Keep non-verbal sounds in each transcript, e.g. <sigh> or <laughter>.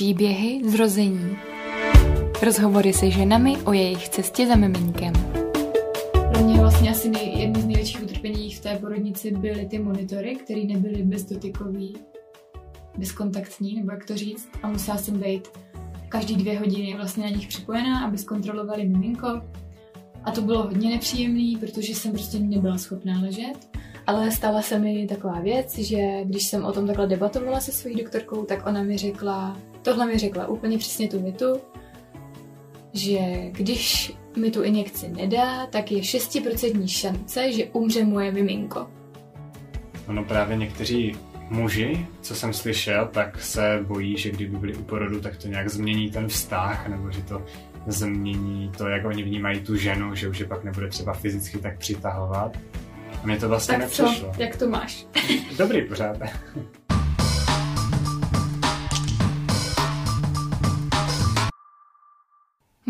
Příběhy zrození. Rozhovory se ženami o jejich cestě za miminkem. Pro mě vlastně asi nej, jedno z největších utrpení v té porodnici byly ty monitory, které nebyly bezdotykový, bezkontaktní, nebo jak to říct. A musela jsem být každý dvě hodiny vlastně na nich připojená, aby zkontrolovali miminko. A to bylo hodně nepříjemné, protože jsem prostě nebyla schopná ležet. Ale stala se mi taková věc, že když jsem o tom takhle debatovala se svojí doktorkou, tak ona mi řekla, tohle mi řekla úplně přesně tu větu, že když mi tu injekci nedá, tak je 6% šance, že umře moje miminko. Ono právě někteří muži, co jsem slyšel, tak se bojí, že kdyby byli u porodu, tak to nějak změní ten vztah, nebo že to změní to, jak oni vnímají tu ženu, že už je pak nebude třeba fyzicky tak přitahovat. A mě to vlastně tak nepřišlo. co? Jak to máš? Dobrý pořád.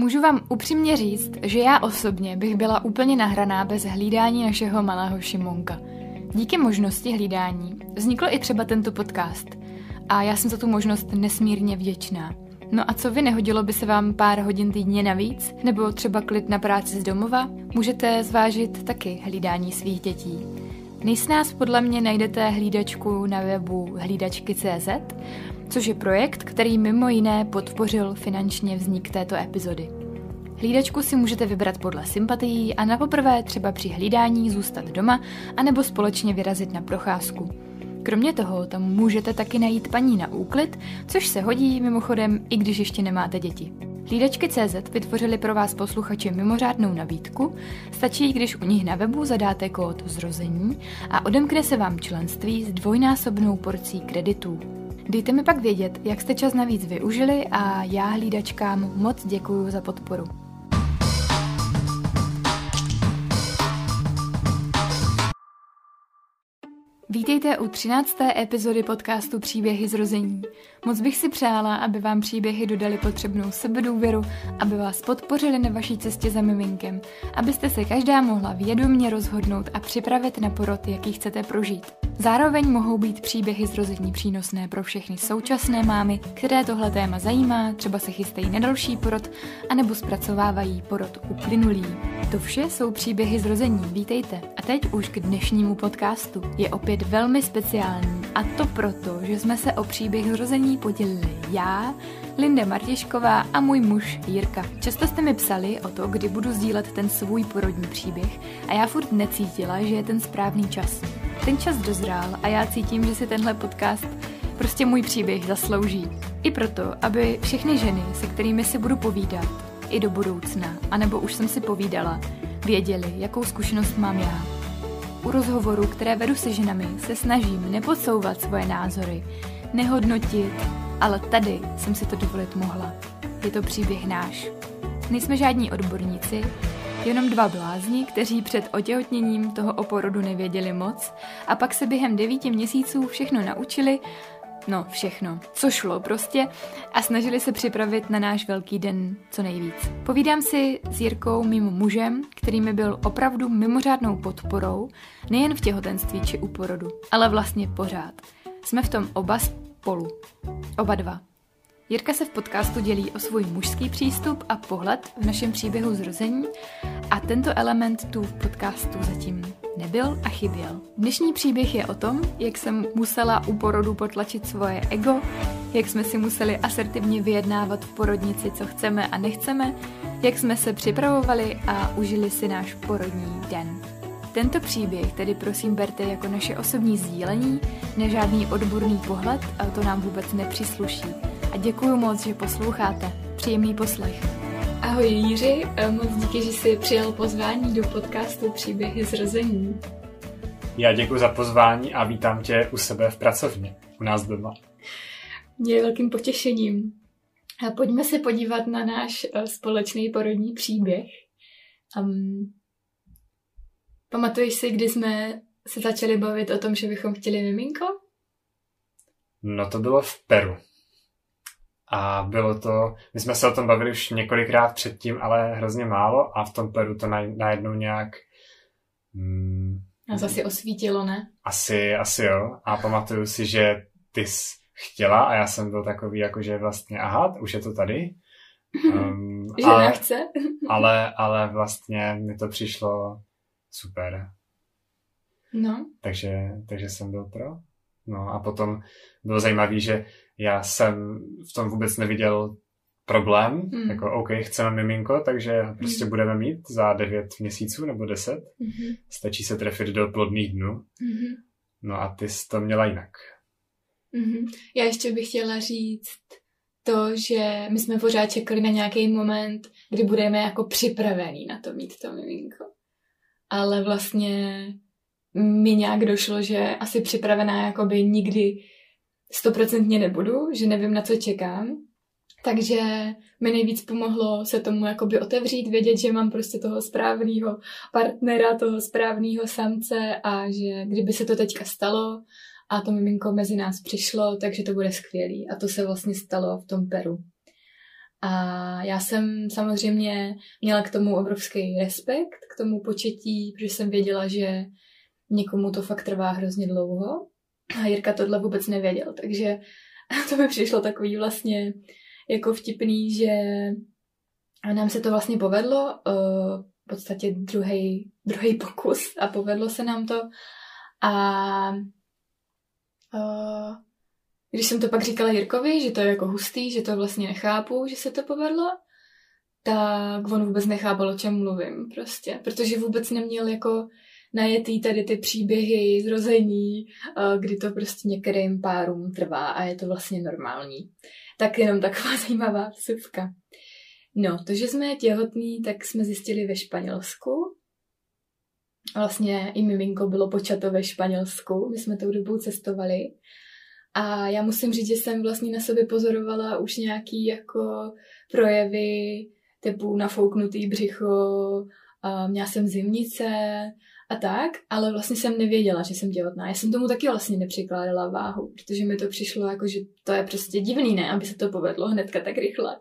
Můžu vám upřímně říct, že já osobně bych byla úplně nahraná bez hlídání našeho malého Šimonka. Díky možnosti hlídání vznikl i třeba tento podcast a já jsem za tu možnost nesmírně vděčná. No a co vy, nehodilo by se vám pár hodin týdně navíc? Nebo třeba klid na práci z domova? Můžete zvážit taky hlídání svých dětí. Nejsnáz podle mě najdete hlídačku na webu hlídačky.cz, což je projekt, který mimo jiné podpořil finančně vznik této epizody. Hlídačku si můžete vybrat podle sympatií a na poprvé třeba při hlídání zůstat doma anebo společně vyrazit na procházku. Kromě toho tam můžete taky najít paní na úklid, což se hodí mimochodem i když ještě nemáte děti. Hlídačky CZ vytvořili pro vás posluchače mimořádnou nabídku, stačí, když u nich na webu zadáte kód zrození a odemkne se vám členství s dvojnásobnou porcí kreditů. Dejte mi pak vědět, jak jste čas navíc využili a já hlídačkám moc děkuju za podporu. Vítejte u 13. epizody podcastu Příběhy zrození. Moc bych si přála, aby vám příběhy dodali potřebnou sebedůvěru, aby vás podpořili na vaší cestě za miminkem, abyste se každá mohla vědomně rozhodnout a připravit na porod, jaký chcete prožít. Zároveň mohou být příběhy zrození přínosné pro všechny současné mámy, které tohle téma zajímá, třeba se chystají na další porod, anebo zpracovávají porod uplynulý. To vše jsou příběhy zrození, vítejte. A teď už k dnešnímu podcastu. Je opět velmi speciální a to proto, že jsme se o příběh zrození podělili já, Linda Martišková a můj muž Jirka. Často jste mi psali o to, kdy budu sdílet ten svůj porodní příběh a já furt necítila, že je ten správný čas. Ten čas dozrál a já cítím, že si tenhle podcast prostě můj příběh zaslouží. I proto, aby všechny ženy, se kterými si budu povídat, i do budoucna, anebo už jsem si povídala, věděli, jakou zkušenost mám já. U rozhovorů, které vedu se ženami, se snažím nepodsouvat svoje názory, nehodnotit, ale tady jsem si to dovolit mohla. Je to příběh náš. Nejsme žádní odborníci, jenom dva blázni, kteří před otěhotněním toho o porodu nevěděli moc a pak se během devíti měsíců všechno naučili, no všechno, co šlo prostě a snažili se připravit na náš velký den co nejvíc. Povídám si s Jirkou, mým mužem, který mi byl opravdu mimořádnou podporou, nejen v těhotenství či u porodu, ale vlastně pořád. Jsme v tom oba spolu. Oba dva. Jirka se v podcastu dělí o svůj mužský přístup a pohled v našem příběhu zrození a tento element tu v podcastu zatím nebyl a chyběl. Dnešní příběh je o tom, jak jsem musela u porodu potlačit svoje ego, jak jsme si museli asertivně vyjednávat v porodnici, co chceme a nechceme, jak jsme se připravovali a užili si náš porodní den. Tento příběh tedy prosím berte jako naše osobní sdílení, nežádný odborný pohled, a to nám vůbec nepřísluší. A děkuji moc, že posloucháte. Příjemný poslech. Ahoj Jiři, moc díky, že jsi přijal pozvání do podcastu Příběhy zrození. Já děkuji za pozvání a vítám tě u sebe v pracovně, u nás doma. Mě je velkým potěšením. A pojďme se podívat na náš společný porodní příběh. Um, pamatuješ si, kdy jsme se začali bavit o tom, že bychom chtěli miminko? No to bylo v Peru. A bylo to, my jsme se o tom bavili už několikrát předtím, ale hrozně málo a v tom Peru to najednou nějak... Mm, Nás asi osvítilo, ne? Asi, asi jo. A pamatuju si, že ty jsi chtěla a já jsem byl takový, jako že vlastně, aha, už je to tady. <laughs> Um, že ale, nechce. ale, ale vlastně mi to přišlo super. No. Takže, takže jsem byl pro. No a potom bylo zajímavé, že já jsem v tom vůbec neviděl problém, mm. jako OK, chceme miminko, takže prostě mm. budeme mít za 9 měsíců nebo 10. Mm-hmm. Stačí se trefit do plodných dnů. Mm-hmm. No a ty jsi to měla jinak. Mm-hmm. Já ještě bych chtěla říct to, že my jsme pořád čekali na nějaký moment, kdy budeme jako připravení na to mít to miminko. Ale vlastně mi nějak došlo, že asi připravená jakoby nikdy stoprocentně nebudu, že nevím, na co čekám. Takže mi nejvíc pomohlo se tomu jakoby otevřít, vědět, že mám prostě toho správného partnera, toho správného samce a že kdyby se to teďka stalo a to miminko mezi nás přišlo, takže to bude skvělý. A to se vlastně stalo v tom Peru. A já jsem samozřejmě měla k tomu obrovský respekt, k tomu početí, protože jsem věděla, že někomu to fakt trvá hrozně dlouho. A Jirka tohle vůbec nevěděl, takže <laughs> to mi přišlo takový vlastně jako vtipný, že nám se to vlastně povedlo, uh, v podstatě druhý pokus a povedlo se nám to. A uh, když jsem to pak říkala Jirkovi, že to je jako hustý, že to vlastně nechápu, že se to povedlo, tak on vůbec nechápal, o čem mluvím prostě, protože vůbec neměl jako najetý tady ty příběhy zrození, eh, kdy to prostě některým párům trvá a je to vlastně normální. Tak jenom taková <laughs> zajímavá vsuvka. No, to, že jsme těhotní, tak jsme zjistili ve Španělsku. Vlastně i miminko bylo počato ve Španělsku, my jsme tou dobou cestovali. A já musím říct, že jsem vlastně na sobě pozorovala už nějaký jako projevy typu nafouknutý břicho, měla jsem zimnice a tak, ale vlastně jsem nevěděla, že jsem těhotná. Já jsem tomu taky vlastně nepřikládala váhu, protože mi to přišlo jako, že to je prostě divný, ne, aby se to povedlo hnedka tak rychle.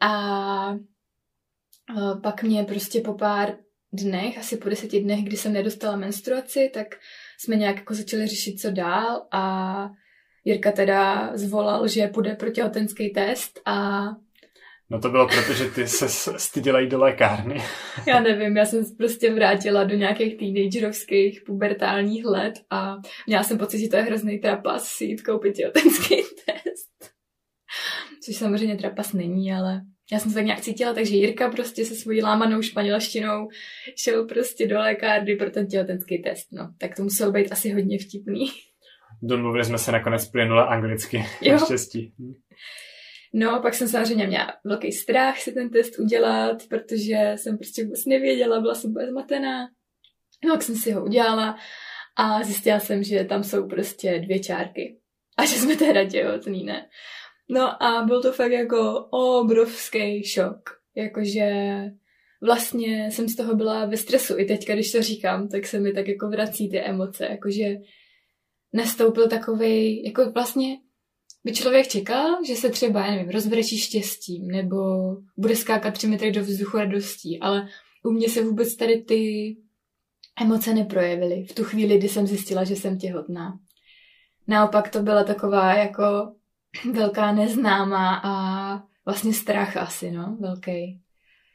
A, a pak mě prostě po pár dnech, asi po deseti dnech, kdy jsem nedostala menstruaci, tak jsme nějak jako začali řešit, co dál a Jirka teda zvolal, že půjde pro těhotenský test a No to bylo proto, že ty se styděla jít do lékárny. <laughs> já nevím, já jsem se prostě vrátila do nějakých teenagerovských pubertálních let a měla jsem pocit, že to je hrozný trapas si jít koupit těhotenský <laughs> test. Což samozřejmě trapas není, ale já jsem se tak nějak cítila, takže Jirka prostě se svojí lámanou španělštinou šel prostě do lékárny pro ten těhotenský test. No, tak to muselo být asi hodně vtipný. Domluvili jsme se nakonec plynule anglicky. Jo. Štěstí. No, pak jsem samozřejmě měla velký strach si ten test udělat, protože jsem prostě vůbec nevěděla, byla jsem úplně zmatená. No, tak jsem si ho udělala a zjistila jsem, že tam jsou prostě dvě čárky. A že jsme teda těhotný, ne? No a byl to fakt jako obrovský šok. Jakože vlastně jsem z toho byla ve stresu. I teďka, když to říkám, tak se mi tak jako vrací ty emoce. Jakože nastoupil takový, jako vlastně by člověk čekal, že se třeba, já nevím, rozbrečí štěstím, nebo bude skákat tři metry do vzduchu radostí, ale u mě se vůbec tady ty emoce neprojevily v tu chvíli, kdy jsem zjistila, že jsem těhotná. Naopak to byla taková jako velká neznámá a vlastně strach asi, no, velký.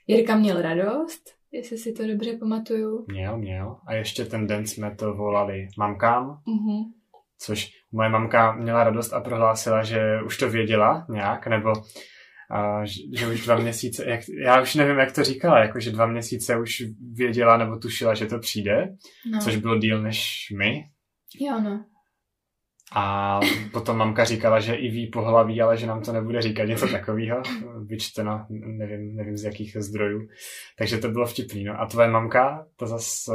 Jirka měl radost, jestli si to dobře pamatuju. Měl, měl. A ještě ten den jsme to volali mamkám. Mm-hmm což moje mamka měla radost a prohlásila, že už to věděla nějak, nebo a, že už dva měsíce, jak, já už nevím, jak to říkala, jako že dva měsíce už věděla nebo tušila, že to přijde, no. což bylo díl než my. Jo, no. A potom mamka říkala, že i ví pohlaví, ale že nám to nebude říkat něco takového. Vyčteno, nevím, nevím z jakých zdrojů. Takže to bylo vtipný. No. A tvoje mamka, to zas...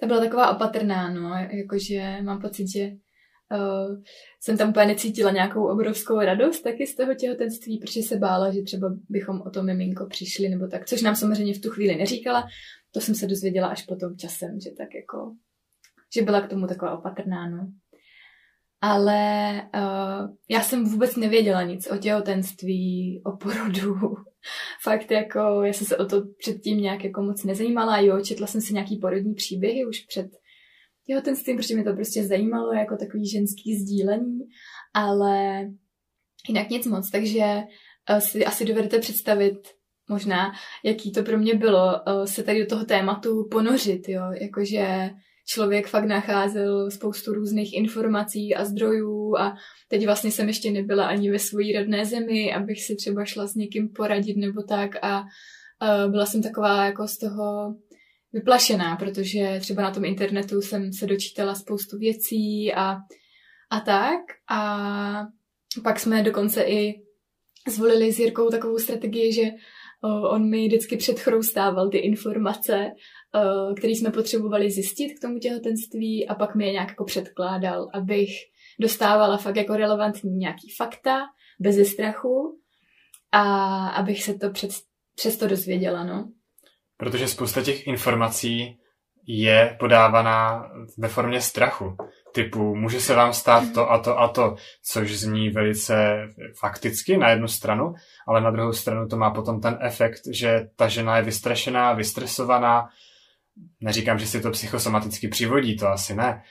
Ta byla taková opatrná, no. Jakože mám pocit, že uh, jsem tam úplně necítila nějakou obrovskou radost taky z toho těhotenství, protože se bála, že třeba bychom o to miminko přišli nebo tak, což nám samozřejmě v tu chvíli neříkala. To jsem se dozvěděla až potom časem, že tak jako, že byla k tomu taková opatrná, no. Ale uh, já jsem vůbec nevěděla nic o těhotenství, o porodu. <laughs> Fakt jako, já jsem se o to předtím nějak jako moc nezajímala. Jo, četla jsem si nějaký porodní příběhy už před těhotenstvím, protože mě to prostě zajímalo jako takový ženský sdílení, ale jinak nic moc, takže uh, si asi dovedete představit možná, jaký to pro mě bylo uh, se tady do toho tématu ponořit, jo, jakože člověk fakt nacházel spoustu různých informací a zdrojů a teď vlastně jsem ještě nebyla ani ve své rodné zemi, abych si třeba šla s někým poradit nebo tak a byla jsem taková jako z toho vyplašená, protože třeba na tom internetu jsem se dočítala spoustu věcí a, a tak a pak jsme dokonce i zvolili s Jirkou takovou strategii, že on mi vždycky předchroustával ty informace který jsme potřebovali zjistit k tomu těhotenství a pak mi je nějak jako předkládal, abych dostávala fakt jako relevantní nějaký fakta, bez strachu a abych se to před, přesto dozvěděla, no. Protože spousta těch informací je podávaná ve formě strachu. Typu, může se vám stát to a to a to, což zní velice fakticky na jednu stranu, ale na druhou stranu to má potom ten efekt, že ta žena je vystrašená, vystresovaná, neříkám, že si to psychosomaticky přivodí, to asi ne,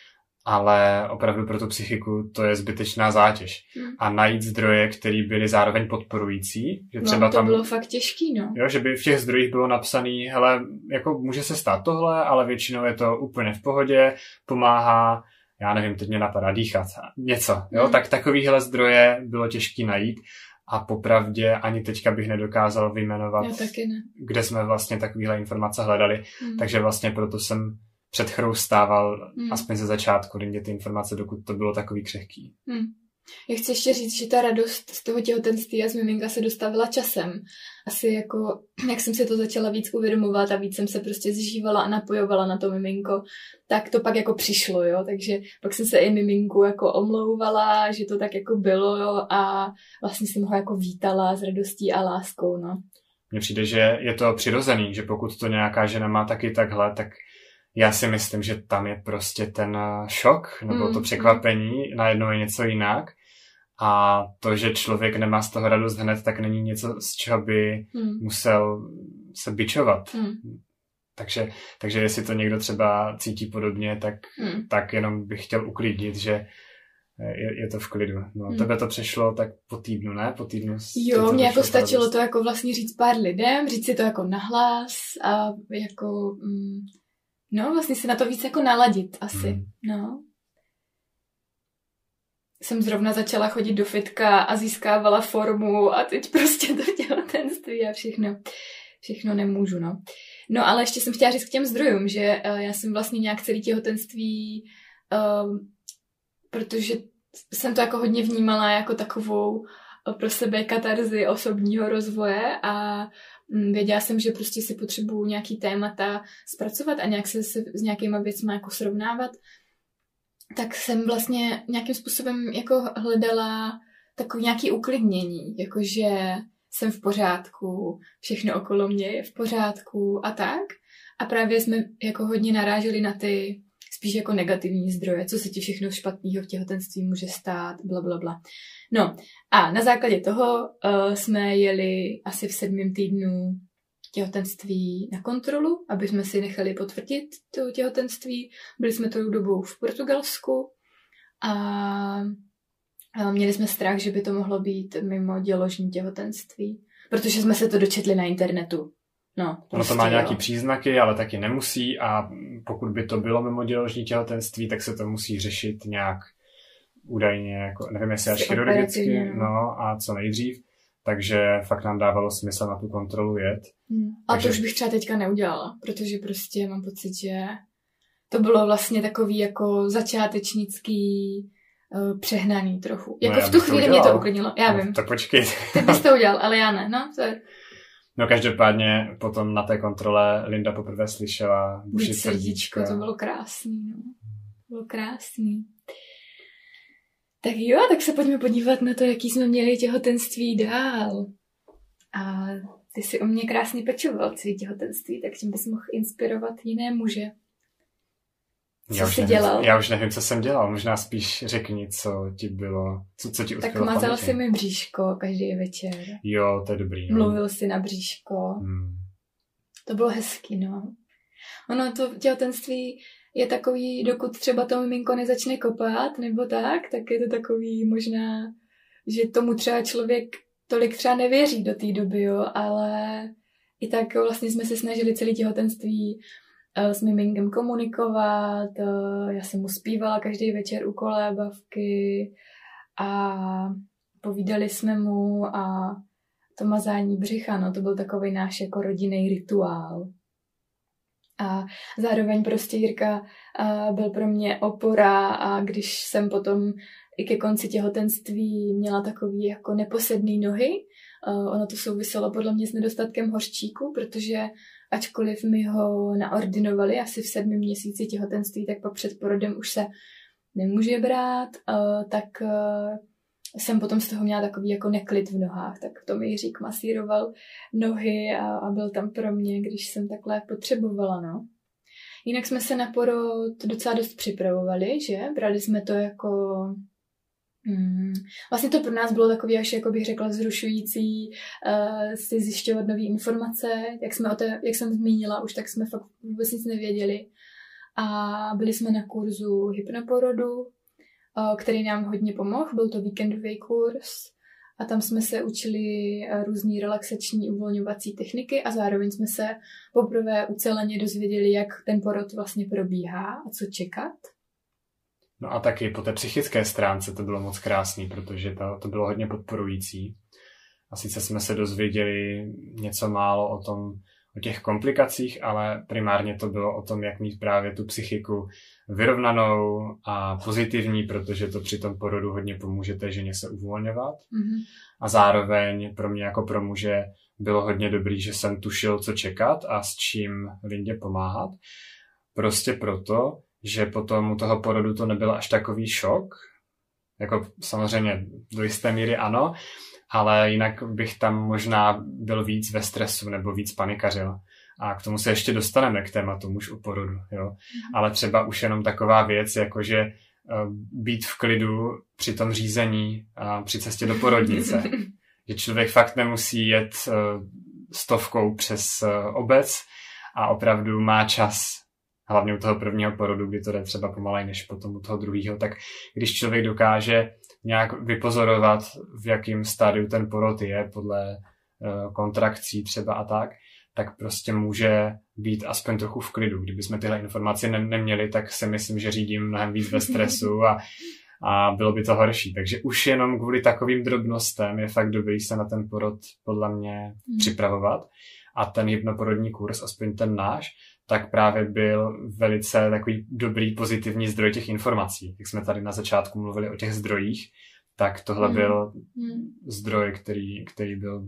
ale opravdu pro tu psychiku to je zbytečná zátěž. Hmm. A najít zdroje, které byly zároveň podporující, že no, třeba no, to tam... bylo fakt těžký, no. Jo, že by v těch zdrojích bylo napsané, hele, jako může se stát tohle, ale většinou je to úplně v pohodě, pomáhá, já nevím, teď mě napadá dýchat, něco, jo, hmm. tak takovýhle zdroje bylo těžký najít a popravdě ani teďka bych nedokázal vyjmenovat, ne. kde jsme vlastně takovéhle informace hledali, Hmm. takže vlastně proto jsem předchroustával Hmm. aspoň ze začátku mě ty informace, dokud to bylo takový křehký. Hmm. Já chci ještě říct, že ta radost z toho těhotenství a z miminka se dostavila časem. Asi jako, jak jsem si to začala víc uvědomovat a víc jsem se prostě zžívala a napojovala na to miminko, tak to pak jako přišlo, jo. Takže pak jsem se i miminku jako omlouvala, že to tak jako bylo, jo, a vlastně jsem ho jako vítala s radostí a láskou, no. Mně přijde, že je to přirozený, že pokud to nějaká žena má taky takhle, tak já si myslím, že tam je prostě ten eh, šok nebo Mm, to mm. překvapení, najednou je něco jinak. A to, že člověk nemá z toho radost hned, tak není něco, z čeho by Hmm. musel se bičovat. Hmm. Takže, takže jestli to někdo třeba cítí podobně, tak, Hmm. tak jenom bych chtěl uklidnit, že je, je to v klidu. No, Hmm. Tebe to přešlo tak po týdnu, ne? Po týdnu. Jo, mně jako stačilo radost. to jako vlastně říct pár lidem, říct si to jako nahlas a jako, mm, no vlastně si na to víc jako naladit asi, Hmm. no. Jsem zrovna začala chodit do fitka a získávala formu a teď prostě to těhotenství a všechno, všechno nemůžu, no. No ale ještě jsem chtěla říct k těm zdrojům, že uh, já jsem vlastně nějak celý těhotenství, um, protože jsem to jako hodně vnímala jako takovou eh, pro sebe katarzi osobního rozvoje a mm, věděla jsem, že prostě si potřebuju nějaký témata zpracovat a nějak se, se s nějakýma věcmi jako srovnávat. Tak jsem vlastně nějakým způsobem jako hledala takový nějaký uklidnění, jakože jsem v pořádku, všechno okolo mě je v pořádku a tak. A právě jsme jako hodně naráželi na ty spíš jako negativní zdroje, co se ti všechno špatného v těhotenství může stát, bla, bla, bla. No a na základě toho uh, jsme jeli asi v sedmém týdnu těhotenství na kontrolu, aby jsme si nechali potvrdit to těhotenství. Byli jsme tou dobou v Portugalsku a měli jsme strach, že by to mohlo být mimo děložní těhotenství, protože jsme se to dočetli na internetu. No, Ono to prostě, má nějaký jo. příznaky, ale taky nemusí a pokud by to bylo mimoděložní těhotenství, tak se to musí řešit nějak údajně, jako, nevím jestli až chirurgicky, no. no a co nejdřív. Takže fakt nám dávalo smysl na tu kontrolu jet. Hmm. A Takže- to už bych třeba teďka neudělala, protože prostě mám pocit, že to bylo vlastně takový jako začátečnický uh, přehnaný trochu. Jako já v tu chvíli mě to uklidnilo. Já no, vím. Tak počkej. Ty bys to udělal, ale já ne. No, to je No každopádně potom na té kontrole Linda poprvé slyšela bušit srdíčko, srdíčko. to bylo krásný. No. Bylo krásný. Tak jo, tak se pojďme podívat na to, jaký jsme měli těhotenství dál. A ty si o mě krásně pečoval celý těhotenství, tak tím bys mohl inspirovat jiné muže. Co já už jsi nevím, dělal? Já už nevím, co jsem dělal. Možná spíš řekni, co ti bylo, co, co ti Tak utkvělo v mazal paměti. si mi bříško každý večer. Jo, to je dobrý. No. Mluvil si na bříško. Hmm. To bylo hezký, no. Ono to těhotenství je takový, dokud třeba to miminko nezačne kopat nebo tak, tak je to takový možná, že tomu třeba člověk tolik třeba nevěří do té doby, jo, ale i tak vlastně jsme se snažili celý těhotenství uh, s miminkem komunikovat, uh, já jsem mu zpívala každý večer u kolébavky a povídali jsme mu a to mazání břicha, no to byl takový náš jako rodinný rituál. A zároveň prostě Jirka byl pro mě opora a když jsem potom i ke konci těhotenství měla takový jako neposedný nohy, ono to souviselo podle mě s nedostatkem hořčíku, protože ačkoliv mi ho naordinovali asi v sedmi měsíci těhotenství, tak pak před porodem už se nemůže brát, tak jsem potom z toho měla takový jako neklid v nohách, tak to mi Jiřík masíroval nohy a, a byl tam pro mě, když jsem takhle potřebovala, no. Jinak jsme se na porod docela dost připravovali, že? Brali jsme to jako... Hmm, vlastně to pro nás bylo takový až, jako bych řekla, vzrušující uh, si zjišťovat nové informace. Jak, jsme o té, jak jsem zmínila už, tak jsme fakt vůbec nic nevěděli. A byli jsme na kurzu hypnoporodu, který nám hodně pomohl. Byl to víkendový kurz a tam jsme se učili různé relaxační uvolňovací techniky a zároveň jsme se poprvé uceleně dozvěděli, jak ten porod vlastně probíhá a co čekat. No a taky po té psychické stránce to bylo moc krásný, protože to, to bylo hodně podporující. A sice jsme se dozvěděli něco málo o tom, o těch komplikacích, ale primárně to bylo o tom, jak mít právě tu psychiku vyrovnanou a pozitivní, protože to při tom porodu hodně pomůže té ženě se uvolňovat. Mm-hmm. A zároveň pro mě jako pro muže bylo hodně dobrý, že jsem tušil, co čekat a s čím Lindě pomáhat. Prostě proto, že potom u toho porodu to nebyl až takový šok. Jako samozřejmě do jisté míry ano, ale jinak bych tam možná byl víc ve stresu nebo víc panikařil. A k tomu se ještě dostaneme k tématu muž u porodu. Jo? Mhm. Ale třeba už jenom taková věc, jako že uh, být v klidu při tom řízení a při cestě do porodnice. <laughs> že člověk fakt nemusí jet uh, stovkou přes uh, obec a opravdu má čas hlavně u toho prvního porodu, kdy to jde třeba pomalej než potom u toho druhého, tak když člověk dokáže nějak vypozorovat, v jakém stádiu ten porod je podle uh, kontrakcí třeba a tak, tak prostě může být aspoň trochu v klidu. Kdyby jsme tyhle informace ne- neměli, tak si myslím, že řídím mnohem víc ve stresu a, a bylo by to horší. Takže už jenom kvůli takovým drobnostem je fakt dobrý se na ten porod podle mě mm. připravovat. A ten hypnoporodní kurz, aspoň ten náš, tak právě byl velice takový dobrý, pozitivní zdroj těch informací. Jak jsme tady na začátku mluvili o těch zdrojích, tak tohle mm. byl mm. zdroj, který, který byl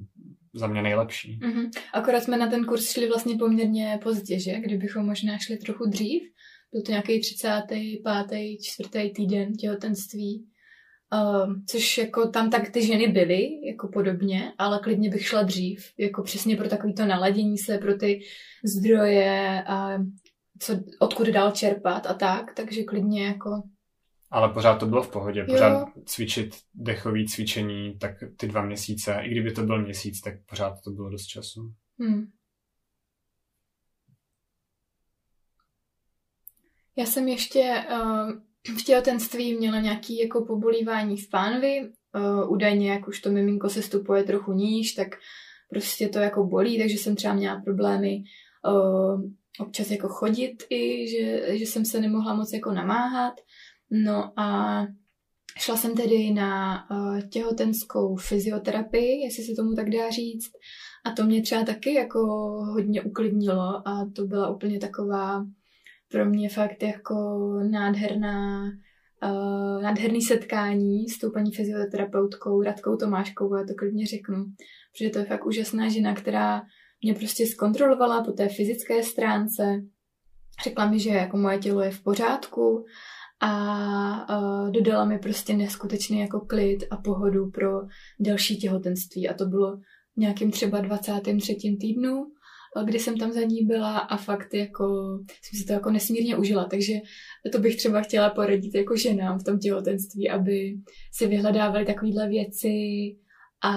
za mě nejlepší. Mm-hmm. Akorát jsme na ten kurz šli vlastně poměrně pozdě, že? Kdybychom možná šli trochu dřív. Byl to nějaký 35. 4. týden těhotenství. Um, což jako tam tak ty ženy byly, jako podobně, ale klidně bych šla dřív, jako přesně pro takovýto naladění se, pro ty zdroje a co, odkud dál čerpat a tak, takže klidně jako ale pořád to bylo v pohodě. Pořád jo. cvičit dechové cvičení, tak ty dva měsíce, i kdyby to byl měsíc, tak pořád to bylo dost času. Hmm. Já jsem ještě uh, v těhotenství měla nějaký jako pobolívání v pánvi. Uh, údajně, jak už to miminko se stupuje trochu níž, tak prostě to jako bolí, takže jsem třeba měla problémy uh, občas jako chodit i, že, že jsem se nemohla moc jako namáhat. No a šla jsem tedy na uh, těhotenskou fyzioterapii, jestli se tomu tak dá říct. A to mě třeba taky jako hodně uklidnilo a to byla úplně taková pro mě fakt jako nádherná uh, nádherný setkání s tou paní fyzioterapeutkou Radkou Tomáškou, já to klidně řeknu, protože to je fakt úžasná žena, která mě prostě zkontrolovala po té fyzické stránce, řekla mi, že jako moje tělo je v pořádku a uh, dodala mi prostě neskutečný jako klid a pohodu pro další těhotenství a to bylo nějakým třeba 23. týdnu, kdy jsem tam za ní byla a fakt jako jsem si to jako nesmírně užila, takže to bych třeba chtěla poradit jako ženám v tom těhotenství, aby si vyhledávali takovéhle věci a,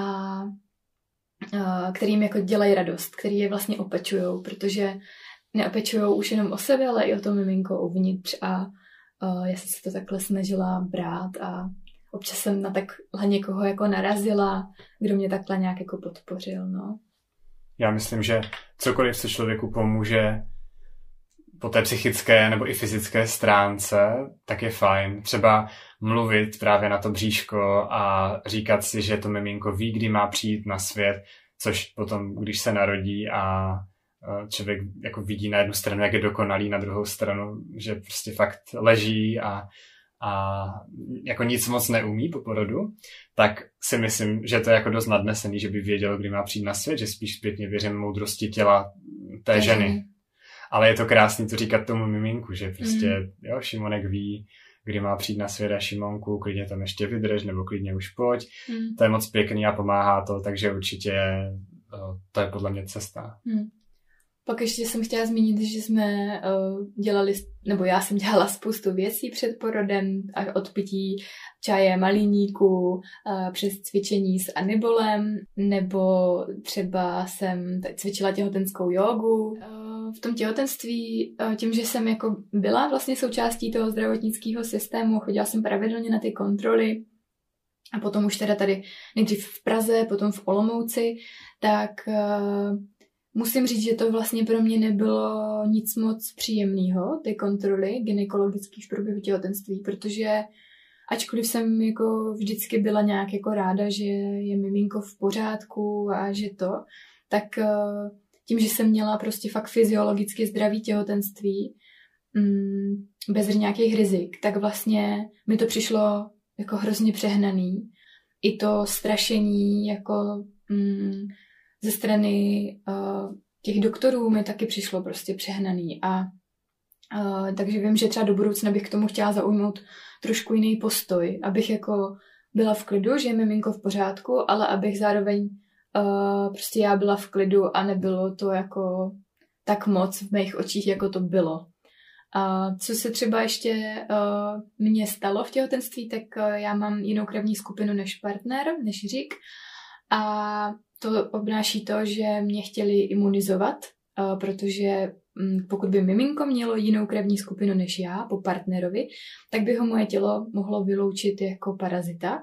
a kterým jako dělají radost, který je vlastně opečujou, protože neopečují už jenom o sebe, ale i o to miminko uvnitř a uh, já jsem se to takhle snažila brát a občas jsem na takhle někoho jako narazila, kdo mě takhle nějak jako podpořil, no. Já myslím, že cokoliv, co člověku pomůže po té psychické nebo i fyzické stránce, tak je fajn. Třeba mluvit právě na to bříško a říkat si, že to miminko ví, kdy má přijít na svět, což potom, když se narodí a člověk jako vidí na jednu stranu, jak je dokonalý, na druhou stranu, že prostě fakt leží a, a jako nic moc neumí po porodu, tak si myslím, že to je jako dost nadnesený, že by věděl, kdy má přijít na svět, že spíš zpětně věřím moudrosti těla té ženy. Ale je to krásný to říkat tomu miminku, že prostě, mm. jo, Šimonek ví, kdy má přijít na svět a Šimonku, klidně tam ještě vydrž, nebo klidně už pojď. Mm. To je moc pěkný a pomáhá to, takže určitě to je podle mě cesta. Mm. Pak ještě jsem chtěla zmínit, že jsme uh, dělali, nebo já jsem dělala spoustu věcí před porodem, a od pití čaje malíníku, uh, přes cvičení s anibolem, nebo třeba jsem cvičila těhotenskou jogu. Uh, v tom těhotenství, uh, tím, že jsem jako byla vlastně součástí toho zdravotnického systému, chodila jsem pravidelně na ty kontroly, a potom už teda tady nejdřív v Praze, potom v Olomouci, tak Musím říct, že to vlastně pro mě nebylo nic moc příjemného, ty kontroly gynekologických v průběhu těhotenství, protože ačkoliv jsem jako vždycky byla nějak jako ráda, že je miminko v pořádku a že to, tak eh, tím, že jsem měla prostě fakt fyziologicky zdravý těhotenství, mm, bez nějakých rizik, tak vlastně mi to přišlo jako hrozně přehnaný. I to strašení jako mm, ze strany uh, těch doktorů mi taky přišlo prostě přehnaný a uh, takže vím, že třeba do budoucna bych k tomu chtěla zaujmout trošku jiný postoj, abych jako byla v klidu, že je miminko v pořádku, ale abych zároveň uh, prostě já byla v klidu a nebylo to jako tak moc v mých očích, jako to bylo. A co se třeba ještě uh, mně stalo v těhotenství, tak uh, já mám jinou krevní skupinu než partner, než řík. A to obnáší to, že mě chtěli imunizovat, eh, protože mm, pokud by miminko mělo jinou krevní skupinu než já po partnerovi, tak by ho moje tělo mohlo vyloučit jako parazita,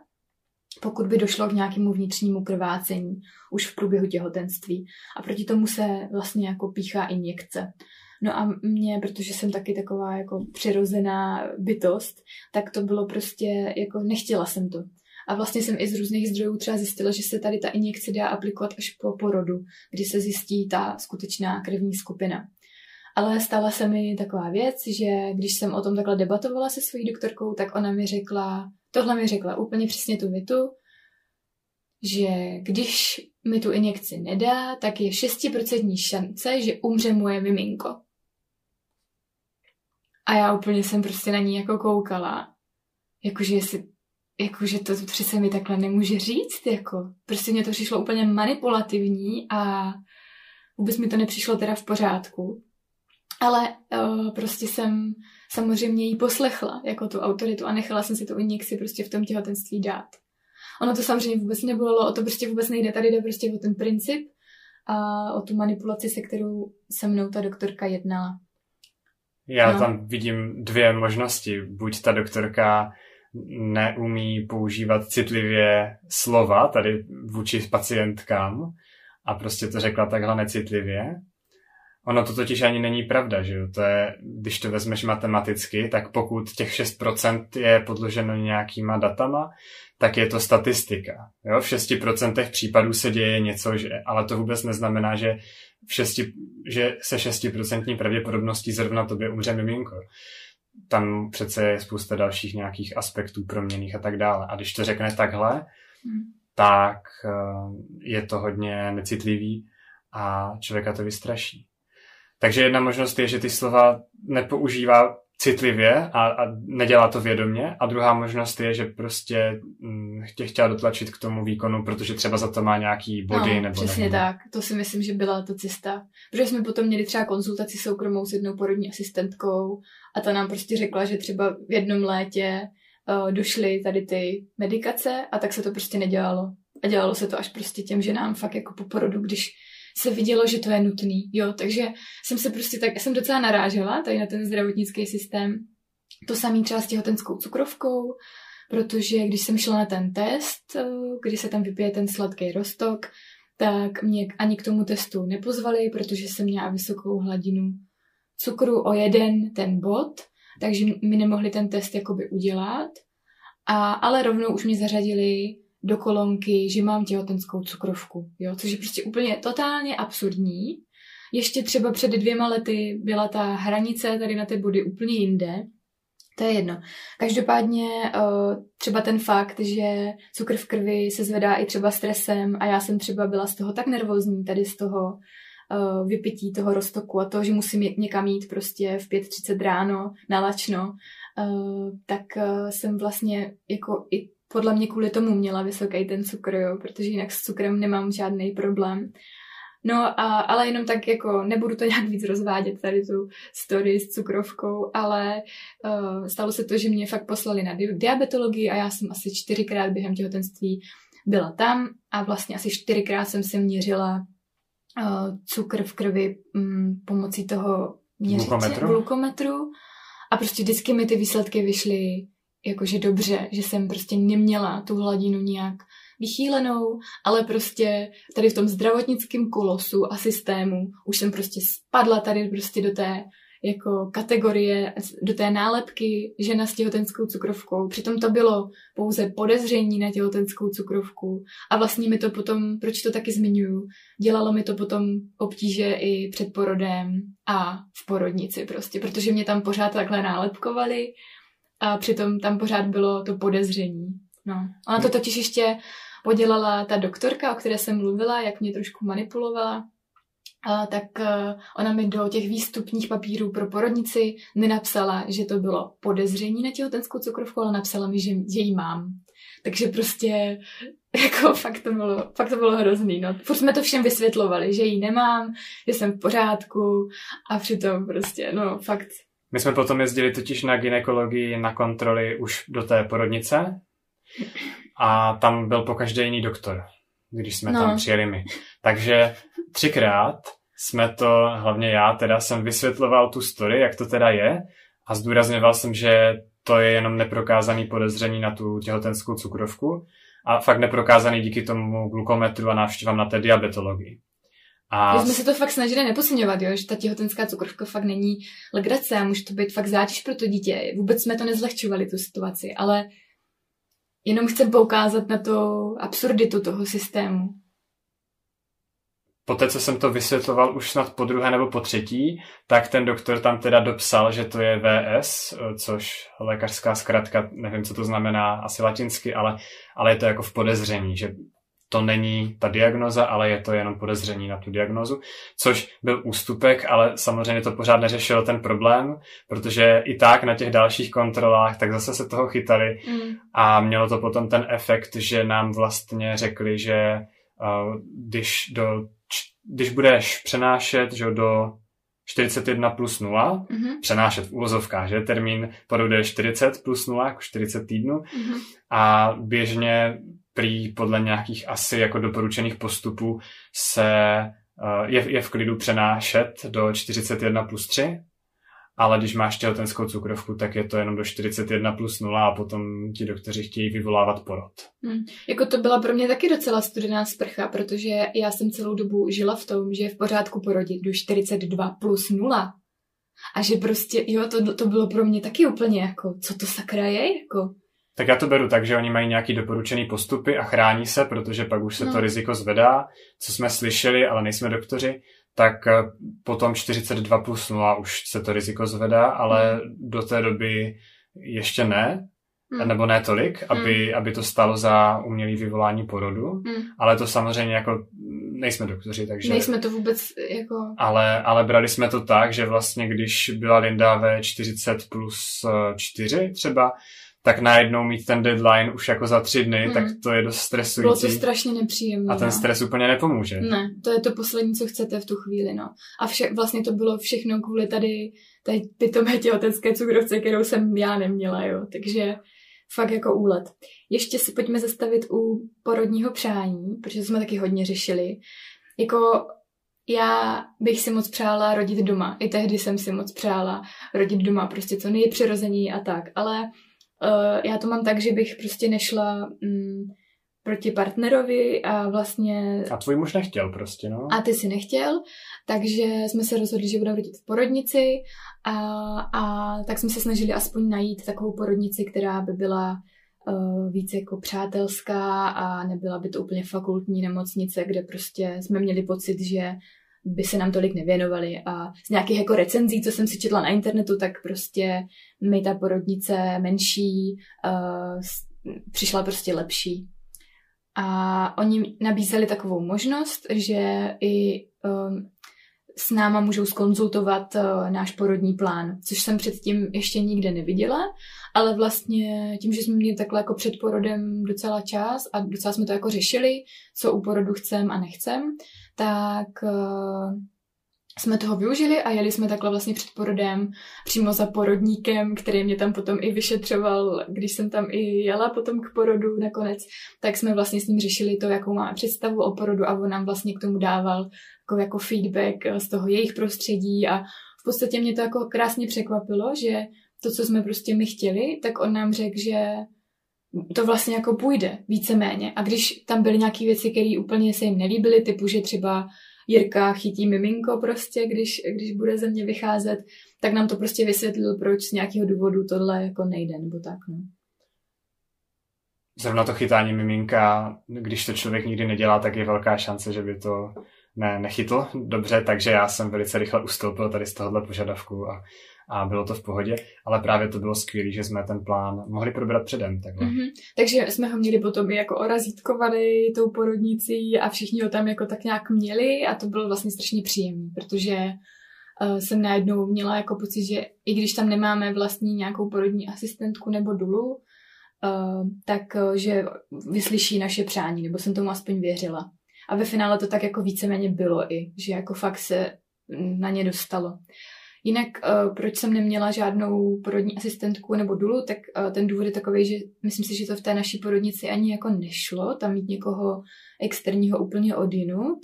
pokud by došlo k nějakému vnitřnímu krvácení už v průběhu těhotenství. A proti tomu se vlastně jako píchá injekce. No a mě, protože jsem taky taková jako přirozená bytost, tak to bylo prostě, jako nechtěla jsem to. A vlastně jsem i z různých zdrojů třeba zjistila, že se tady ta injekce dá aplikovat až po porodu, kdy se zjistí ta skutečná krevní skupina. Ale stala se mi taková věc, že když jsem o tom takhle debatovala se svojí doktorkou, tak ona mi řekla, tohle mi řekla úplně přesně tu větu, že když mi tu injekci nedá, tak je 6% šance, že umře moje miminko. A já úplně jsem prostě na ní jako koukala. Jakože jestli jakože to přece mi takhle nemůže říct, jako. Prostě mě to přišlo úplně manipulativní a vůbec mi to nepřišlo teda v pořádku. Ale uh, prostě jsem samozřejmě jí poslechla jako tu autoritu a nechala jsem si tu injekci prostě v tom těhotenství dát. Ono to samozřejmě vůbec nebylo, o to prostě vůbec nejde, tady jde prostě o ten princip a o tu manipulaci, se kterou se mnou ta doktorka jednala. Já no. tam vidím dvě možnosti. Buď ta doktorka neumí používat citlivě slova tady vůči pacientkám a prostě to řekla takhle necitlivě. Ono to totiž ani není pravda, že jo? To je, když to vezmeš matematicky, tak pokud těch 6% je podloženo nějakýma datama, tak je to statistika. Jo? V 6% případů se děje něco, že, ale to vůbec neznamená, že, v 6, že se 6% pravděpodobností zrovna tobě umře miminko tam přece je spousta dalších nějakých aspektů proměných a tak dále. A když to řekne takhle, hmm. tak eh, je to hodně necitlivý a člověka to vystraší. Takže jedna možnost je, že ty slova nepoužívá citlivě a, a nedělá to vědomě. A druhá možnost je, že prostě hm, tě chtěla dotlačit k tomu výkonu, protože třeba za to má nějaký body no, nebo přesně nebo... tak. To si myslím, že byla ta cesta. Protože jsme potom měli třeba konzultaci soukromou s jednou porodní asistentkou a ta nám prostě řekla, že třeba v jednom létě uh, došly tady ty medikace a tak se to prostě nedělalo. A dělalo se to až prostě těm ženám fakt jako po porodu, když se vidělo, že to je nutný, jo, takže jsem se prostě tak, jsem docela narážela tady na ten zdravotnický systém, to samý třeba s těhotenskou cukrovkou, protože když jsem šla na ten test, eh, kdy se tam vypije ten sladký rostok, tak mě ani k tomu testu nepozvali, protože jsem měla vysokou hladinu cukru o jeden ten bod, takže mi nemohli ten test jakoby udělat. A, ale rovnou už mě zařadili do kolonky, že mám těhotenskou cukrovku, jo, což je prostě úplně totálně absurdní. Ještě třeba před dvěma lety byla ta hranice tady na ty body úplně jinde, to je jedno. Každopádně uh, třeba ten fakt, že cukr v krvi se zvedá i třeba stresem a já jsem třeba byla z toho tak nervózní, tady z toho uh, vypití toho roztoku a to, že musím někam jít prostě v 5.30 ráno na lačno, uh, tak jsem vlastně jako i podle mě kvůli tomu měla vysoký ten cukr, jo, protože jinak s cukrem nemám žádný problém. No, a, ale jenom tak jako nebudu to <laughs> nějak víc rozvádět tady tu story s cukrovkou, ale uh, stalo se to, že mě fakt poslali na diabetologii a já jsem asi čtyřikrát během těhotenství byla tam a vlastně asi čtyřikrát jsem si měřila uh, cukr v krvi um, pomocí toho měřiče, glukometru. glukometru a prostě vždycky mi ty výsledky vyšly jakože dobře, že jsem prostě neměla tu hladinu nějak vychýlenou, ale prostě tady v tom zdravotnickém kolosu a systému už jsem prostě spadla tady prostě do té jako kategorie, do té nálepky žena s těhotenskou cukrovkou. Přitom to bylo pouze podezření na těhotenskou cukrovku. A vlastně mi to potom, proč to taky zmiňuju, dělalo mi to potom obtíže i před porodem a v porodnici prostě, protože mě tam pořád takhle nálepkovali a přitom tam pořád bylo to podezření. No. Ona to totiž ještě podělala ta doktorka, o které jsem mluvila, jak mě trošku manipulovala, a tak uh, ona mi do těch výstupních papírů pro porodnici nenapsala, že to bylo podezření na těhotenskou cukrovku, ale napsala mi, že, že ji mám. Takže prostě <laughs> jako fakt to bylo, fakt to bylo hrozný. No. Furt jsme to všem vysvětlovali, že ji nemám, že jsem v pořádku a přitom prostě, no fakt. My jsme potom jezdili totiž na ginekologii na kontroly už do té porodnice a tam byl po každé jiný doktor, když jsme no. tam přijeli my. Takže třikrát jsme to, hlavně já teda, jsem vysvětloval tu story, jak to teda je a zdůrazňoval jsem, že to je jenom neprokázaný podezření na tu těhotenskou cukrovku a fakt neprokázaný díky tomu glukometru a návštěvám na té diabetologii. A... My jsme se to fakt snažili nepodceňovat, jo? že ta těhotenská cukrovka fakt není legrace a může to být fakt zátěž pro to dítě. Vůbec jsme to nezlehčovali, tu situaci, ale Jenom chcem poukázat na to absurditu toho systému. Poté, co jsem to vysvětloval už snad po druhé nebo po třetí, tak ten doktor tam teda dopsal, že to je VS, což lékařská zkratka, nevím, co to znamená, asi latinsky, ale, ale je to jako v podezření, že to není ta diagnoza, ale je to jenom podezření na tu diagnozu, což byl ústupek, ale samozřejmě to pořád neřešilo ten problém, protože i tak na těch dalších kontrolách tak zase se toho chytali mm. a mělo to potom ten efekt, že nám vlastně řekli, že uh, když, do, když budeš přenášet že do 41 plus 0, mm-hmm. přenášet v úvozovkách, že termín porody je 40 plus 0, jako 40 týdnů mm-hmm. a běžně prý podle nějakých asi jako doporučených postupů se uh, je, je v klidu přenášet do 41 plus 3, ale když máš těhotenskou cukrovku, tak je to jenom do 41 plus 0 a potom ti doktoři chtějí vyvolávat porod. Hmm. Jako to byla pro mě taky docela studená sprcha, protože já jsem celou dobu žila v tom, že je v pořádku porodit do 42 plus 0. A že prostě, jo, to, to bylo pro mě taky úplně jako, co to sakra je, jako tak já to beru tak, že oni mají nějaký doporučený postupy a chrání se, protože pak už se no. to riziko zvedá, co jsme slyšeli, ale nejsme doktoři, tak eh, potom 42 plus 0 už se to riziko zvedá, ale mm. do té doby ještě ne, mm. nebo ne tolik, aby, mm. aby to stalo za umělý vyvolání porodu, mm. ale to samozřejmě jako nejsme doktoři, takže... Nejsme to vůbec jako... Ale, ale brali jsme to tak, že vlastně když byla Linda ve 40 plus 4 třeba, tak najednou mít ten deadline už jako za tři dny, hmm. tak to je dost stresující. Bylo to strašně nepříjemné. A ten no. stres úplně nepomůže. Ne, to je to poslední, co chcete v tu chvíli, no. A vše, vlastně to bylo všechno kvůli tady té pitomé těhotenské cukrovce, kterou jsem já neměla, jo. Takže fakt jako úlet. Ještě si pojďme zastavit u porodního přání, protože jsme taky hodně řešili. Jako já bych si moc přála rodit doma. I tehdy jsem si moc přála rodit doma, prostě co nejpřirození a tak. Ale uh, já to mám tak, že bych prostě nešla um, proti partnerovi a vlastně... A tvůj muž nechtěl prostě, no? A ty si nechtěl, takže jsme se rozhodli, že budeme rodit v porodnici a, a tak jsme se snažili aspoň najít takovou porodnici, která by byla uh, víc jako přátelská a nebyla by to úplně fakultní nemocnice, kde prostě jsme měli pocit, že by se nám tolik nevěnovali a z nějakých jako recenzí, co jsem si četla na internetu, tak prostě mi ta porodnice menší uh, přišla prostě lepší. A oni nabízeli takovou možnost, že i um, s náma můžou skonzultovat uh, náš porodní plán, což jsem předtím ještě nikde neviděla, ale vlastně tím, že jsme měli takhle jako před porodem docela čas a docela jsme to jako řešili, co u porodu chcem a nechcem, tak uh, jsme toho využili a jeli jsme takhle vlastně před porodem přímo za porodníkem, který mě tam potom i vyšetřoval, když jsem tam i jela potom k porodu nakonec, tak jsme vlastně s ním řešili to, jakou máme představu o porodu a on nám vlastně k tomu dával jako, jako feedback z toho jejich prostředí a v podstatě mě to jako krásně překvapilo, že to, co jsme prostě my chtěli, tak on nám řekl, že to vlastně jako půjde víceméně. A když tam byly nějaké věci, které úplně se jim nelíbily, typu, že třeba Jirka chytí miminko prostě, když, když bude ze mě vycházet, tak nám to prostě vysvětlil, proč z nějakého důvodu tohle jako nejde, nebo tak, no. Zrovna to chytání miminka, když to člověk nikdy nedělá, tak je velká šance, že by to ne, nechytl dobře, takže já jsem velice rychle ustoupil tady z tohohle požadavku a a bylo to v pohodě, ale právě to bylo skvělé, že jsme ten plán mohli probrat předem. Takhle. Mm-hmm. Takže jsme ho měli potom i jako orazítkovali tou porodnicí a všichni ho tam jako tak nějak měli a to bylo vlastně strašně příjemné, protože uh, jsem najednou měla jako pocit, že i když tam nemáme vlastní nějakou porodní asistentku nebo dulu, uh, tak uh, že vyslyší naše přání, nebo jsem tomu aspoň věřila. A ve finále to tak jako víceméně bylo i, že jako fakt se na ně dostalo. Jinak, uh, proč jsem neměla žádnou porodní asistentku nebo dulu, tak uh, ten důvod je takový, že myslím si, že to v té naší porodnici ani jako nešlo, tam mít někoho externího úplně odinut.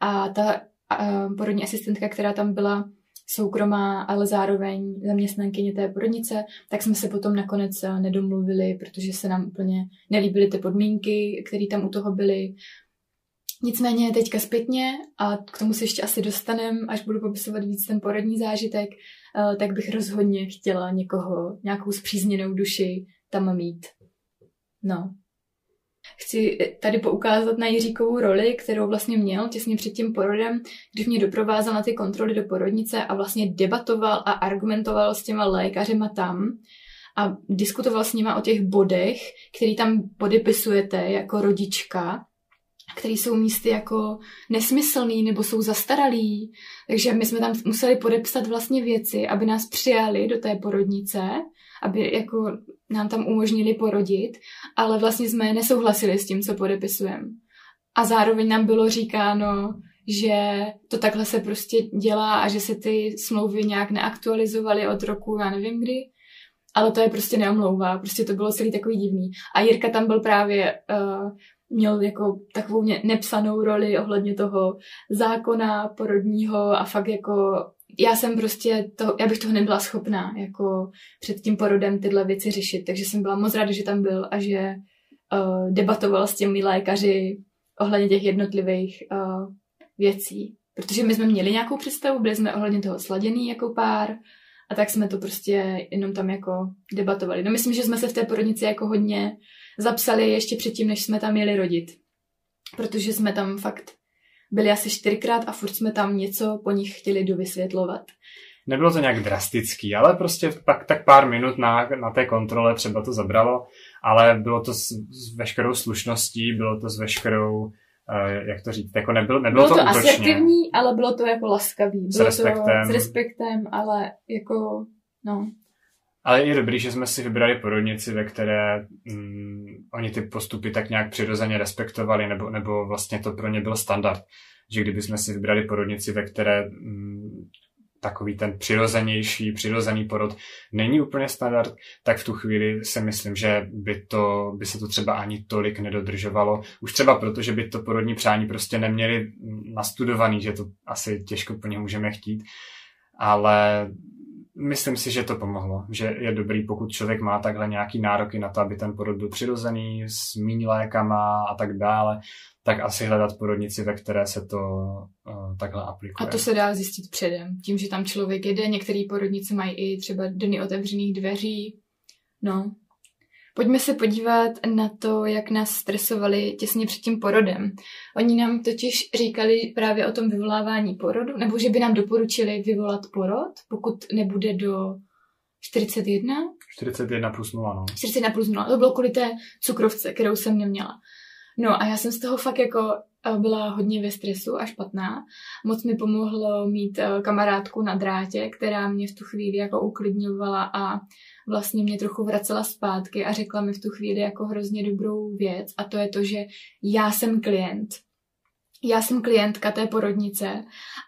A ta uh, porodní asistentka, která tam byla soukromá, ale zároveň zaměstnankyně té porodnice, tak jsme se potom nakonec nedomluvili, protože se nám úplně nelíbily ty podmínky, které tam u toho byly. Nicméně teďka zpětně, a k tomu se ještě asi dostanem, až budu popisovat víc ten porodní zážitek, eh, tak bych rozhodně chtěla někoho, nějakou zpřízněnou duši tam mít. No. Chci tady poukázat na Jiříkovou roli, kterou vlastně měl těsně před tím porodem, když mě doprovázel na ty kontroly do porodnice a vlastně debatoval a argumentoval s těma lékařema tam a diskutoval s nima o těch bodech, který tam podepisujete jako rodička který jsou místy jako nesmyslný nebo jsou zastaralý. Takže my jsme tam museli podepsat vlastně věci, aby nás přijali do té porodnice, aby jako nám tam umožnili porodit, ale vlastně jsme nesouhlasili s tím, co podepisujeme. A zároveň nám bylo říkáno, že to takhle se prostě dělá a že se ty smlouvy nějak neaktualizovaly od roku, já nevím kdy. Ale to je prostě neomlouvá, prostě to bylo celý takový divný. A Jirka tam byl právě uh, měl jako takovou nepsanou roli ohledně toho zákona porodního a fakt jako já jsem prostě to, já bych toho nebyla schopná jako před tím porodem tyhle věci řešit, takže jsem byla moc ráda, že tam byl a že uh, debatoval s těmi lékaři ohledně těch jednotlivých uh, věcí. Protože my jsme měli nějakou představu, byli jsme ohledně toho sladěný jako pár a tak jsme to prostě jenom tam jako debatovali. No myslím, že jsme se v té porodnici jako hodně zapsali ještě předtím, než jsme tam měli rodit. Protože jsme tam fakt byli asi čtyřikrát a furt jsme tam něco po nich chtěli dovysvětlovat. Nebylo to nějak drastický, ale prostě pak tak pár minut na, na té kontrole třeba to zabralo, ale bylo to s, s veškerou slušností, bylo to s veškerou uh, jak to říct, jako nebylo, nebylo bylo to, to asertivní, ale bylo to jako laskavý. Bylo s respektem. To s respektem, ale jako, no. Ale je dobrý, že jsme si vybrali porodnici, ve které mm, oni ty postupy tak nějak přirozeně respektovali, nebo, nebo vlastně to pro ně byl standard. Že kdyby jsme si vybrali porodnici, ve které mm, takový ten přirozenější, přirozený porod není úplně standard, tak v tu chvíli si myslím, že by, to, by se to třeba ani tolik nedodržovalo. Už třeba proto, že by to porodní přání prostě neměli nastudovaný, že to asi těžko po ně můžeme chtít. Ale myslím si, že to pomohlo, že je dobrý, pokud člověk má takhle nějaký nároky na to, aby ten porod byl přirozený, s míň lékama a tak dále, tak asi hledat porodnici, ve které se to uh, takhle aplikuje. A to se dá zjistit předem, tím, že tam člověk jede. Některé porodnice mají i třeba dny otevřených dveří. No. Pojďme se podívat na to, jak nás stresovali těsně před tím porodem. Oni nám totiž říkali právě o tom vyvolávání porodu, nebo že by nám doporučili vyvolat porod, pokud nebude do 41? 41 plus 0, no. 41 plus 0. To bylo kvůli té cukrovce, kterou jsem neměla. No a já jsem z toho fakt jako eh, byla hodně ve stresu a špatná. Moc mi pomohlo mít eh, kamarádku na drátě, která mě v tu chvíli jako uklidňovala a vlastně mě trochu vracela zpátky a řekla mi v tu chvíli jako hrozně dobrou věc a to je to, že já jsem klient. Já jsem klientka té porodnice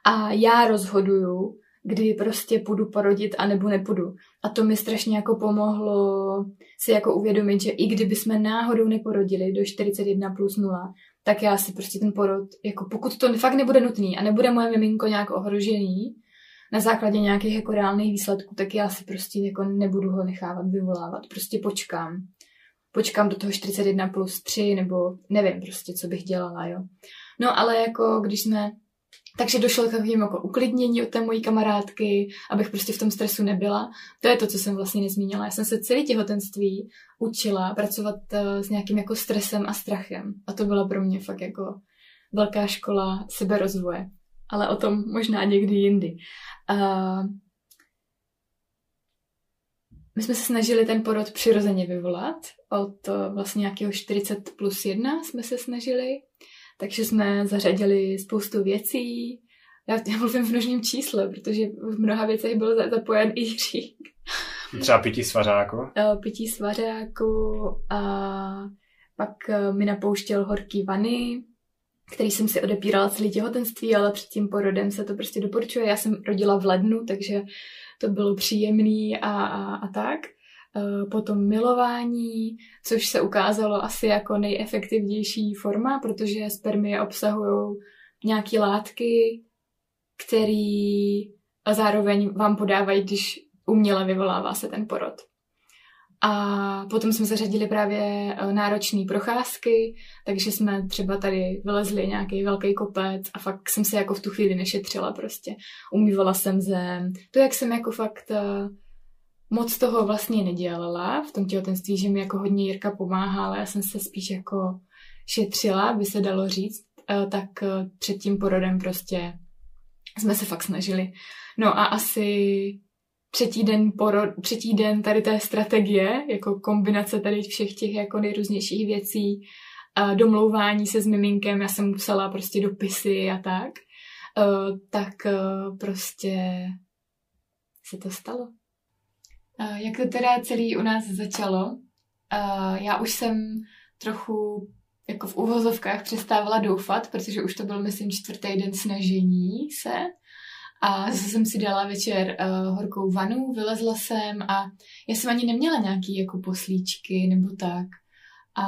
a já rozhoduju, kdy prostě půjdu porodit a nebo nepůjdu. A to mi strašně jako pomohlo si jako uvědomit, že i kdyby jsme náhodou neporodili do 41 plus 0, tak já si prostě ten porod, jako pokud to fakt nebude nutný a nebude moje miminko nějak ohrožený na základě nějakých jako reálných výsledků, tak já si prostě jako nebudu ho nechávat vyvolávat. Prostě počkám. Počkám do toho 41 plus 3, nebo nevím prostě, co bych dělala, jo. No ale jako když jsme takže došlo k takovým jako uklidnění od té mojí kamarádky, abych prostě v tom stresu nebyla. To je to, co jsem vlastně nezmínila. Já jsem se celý těhotenství učila pracovat uh, s nějakým jako stresem a strachem. A to byla pro mě fakt jako velká škola seberozvoje. Ale o tom možná někdy jindy. Uh, my jsme se snažili ten porod přirozeně vyvolat. Od uh, vlastně nějakého 40 plus 1 jsme se snažili. Takže jsme zařadili spoustu věcí. Já, já mluvím v množním čísle, protože v mnoha věcech byl zapojen i Jiřík. Třeba pití svařáku? Pití svařáku a pak eh, mi napouštěl horký vany, který jsem si odepírala celý těhotenství, ale před tím porodem se to prostě doporučuje. Já jsem rodila v lednu, takže to bylo příjemný a, a, a tak. Eh, potom milování, což se ukázalo asi jako nejefektivnější forma, protože spermie obsahují nějaké látky, které zároveň vám podávají, když uměle vyvolává se ten porod. A potom jsme zařadili právě eh, náročné procházky, takže jsme třeba tady vylezli nějaký velký kopec a fakt jsem se jako v tu chvíli nešetřila prostě. Umývala jsem zem. To, jak jsem jako fakt eh, moc toho vlastně nedělala v tom těhotenství, že mi jako hodně Jirka pomáhala, já jsem se spíš jako šetřila, by se dalo říct, eh, tak eh, před tím porodem prostě jsme se fakt snažili. No a asi třetí den, porod, třetí den tady té strategie, jako kombinace tady všech těch jako nejrůznějších věcí, a domlouvání se s miminkem, já jsem psala prostě dopisy a tak, eh, tak prostě se to stalo. Jak to teda celý u nás začalo? Já už jsem trochu jako v uvozovkách přestávala doufat, protože už to byl, myslím, čtvrtý den snažení se. A zase jsem si dala večer uh, horkou vanu, vylezla jsem a já jsem ani neměla nějaký jako poslíčky nebo tak. A,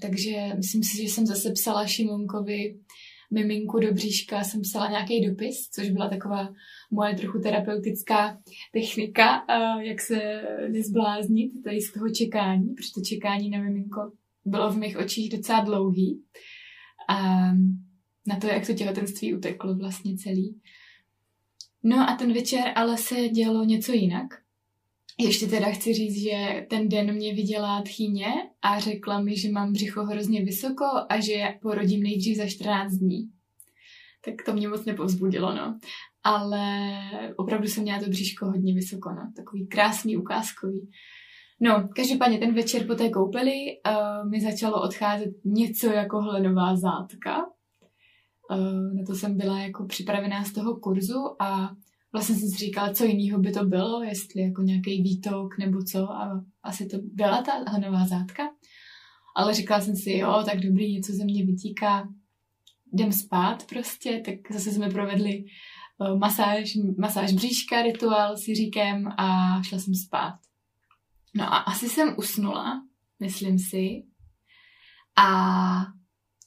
takže myslím si, že jsem zase psala Šimonkovi miminku do bříška, jsem psala nějaký dopis, což byla taková moje trochu terapeutická technika, jak se nezbláznit tady z toho čekání, protože to čekání na miminko bylo v mých očích docela dlouhý. A na to, jak to těhotenství uteklo vlastně celý. No a ten večer ale se dělo něco jinak. Ještě teda chci říct, že ten den mě viděla tchýně a řekla mi, že mám břicho hrozně vysoko a že porodím nejdřív za 14 dní. Tak to mě moc nepovzbudilo, no ale opravdu jsem měla to bříško hodně vysoko, no, takový krásný ukázkový. No, každopádně ten večer po té koupeli uh, mi začalo odcházet něco jako hlenová zátka. Uh, na to jsem byla jako připravená z toho kurzu a vlastně jsem si říkala, co jiného by to bylo, jestli jako nějaký výtok nebo co a asi to byla ta hlenová zátka. Ale říkala jsem si, jo, tak dobrý, něco ze mě vytíká, jdem spát prostě, tak zase jsme provedli uh, masáž, masáž bříška, rituál s Jiříkem a šla jsem spát. No a asi jsem usnula, myslím si. A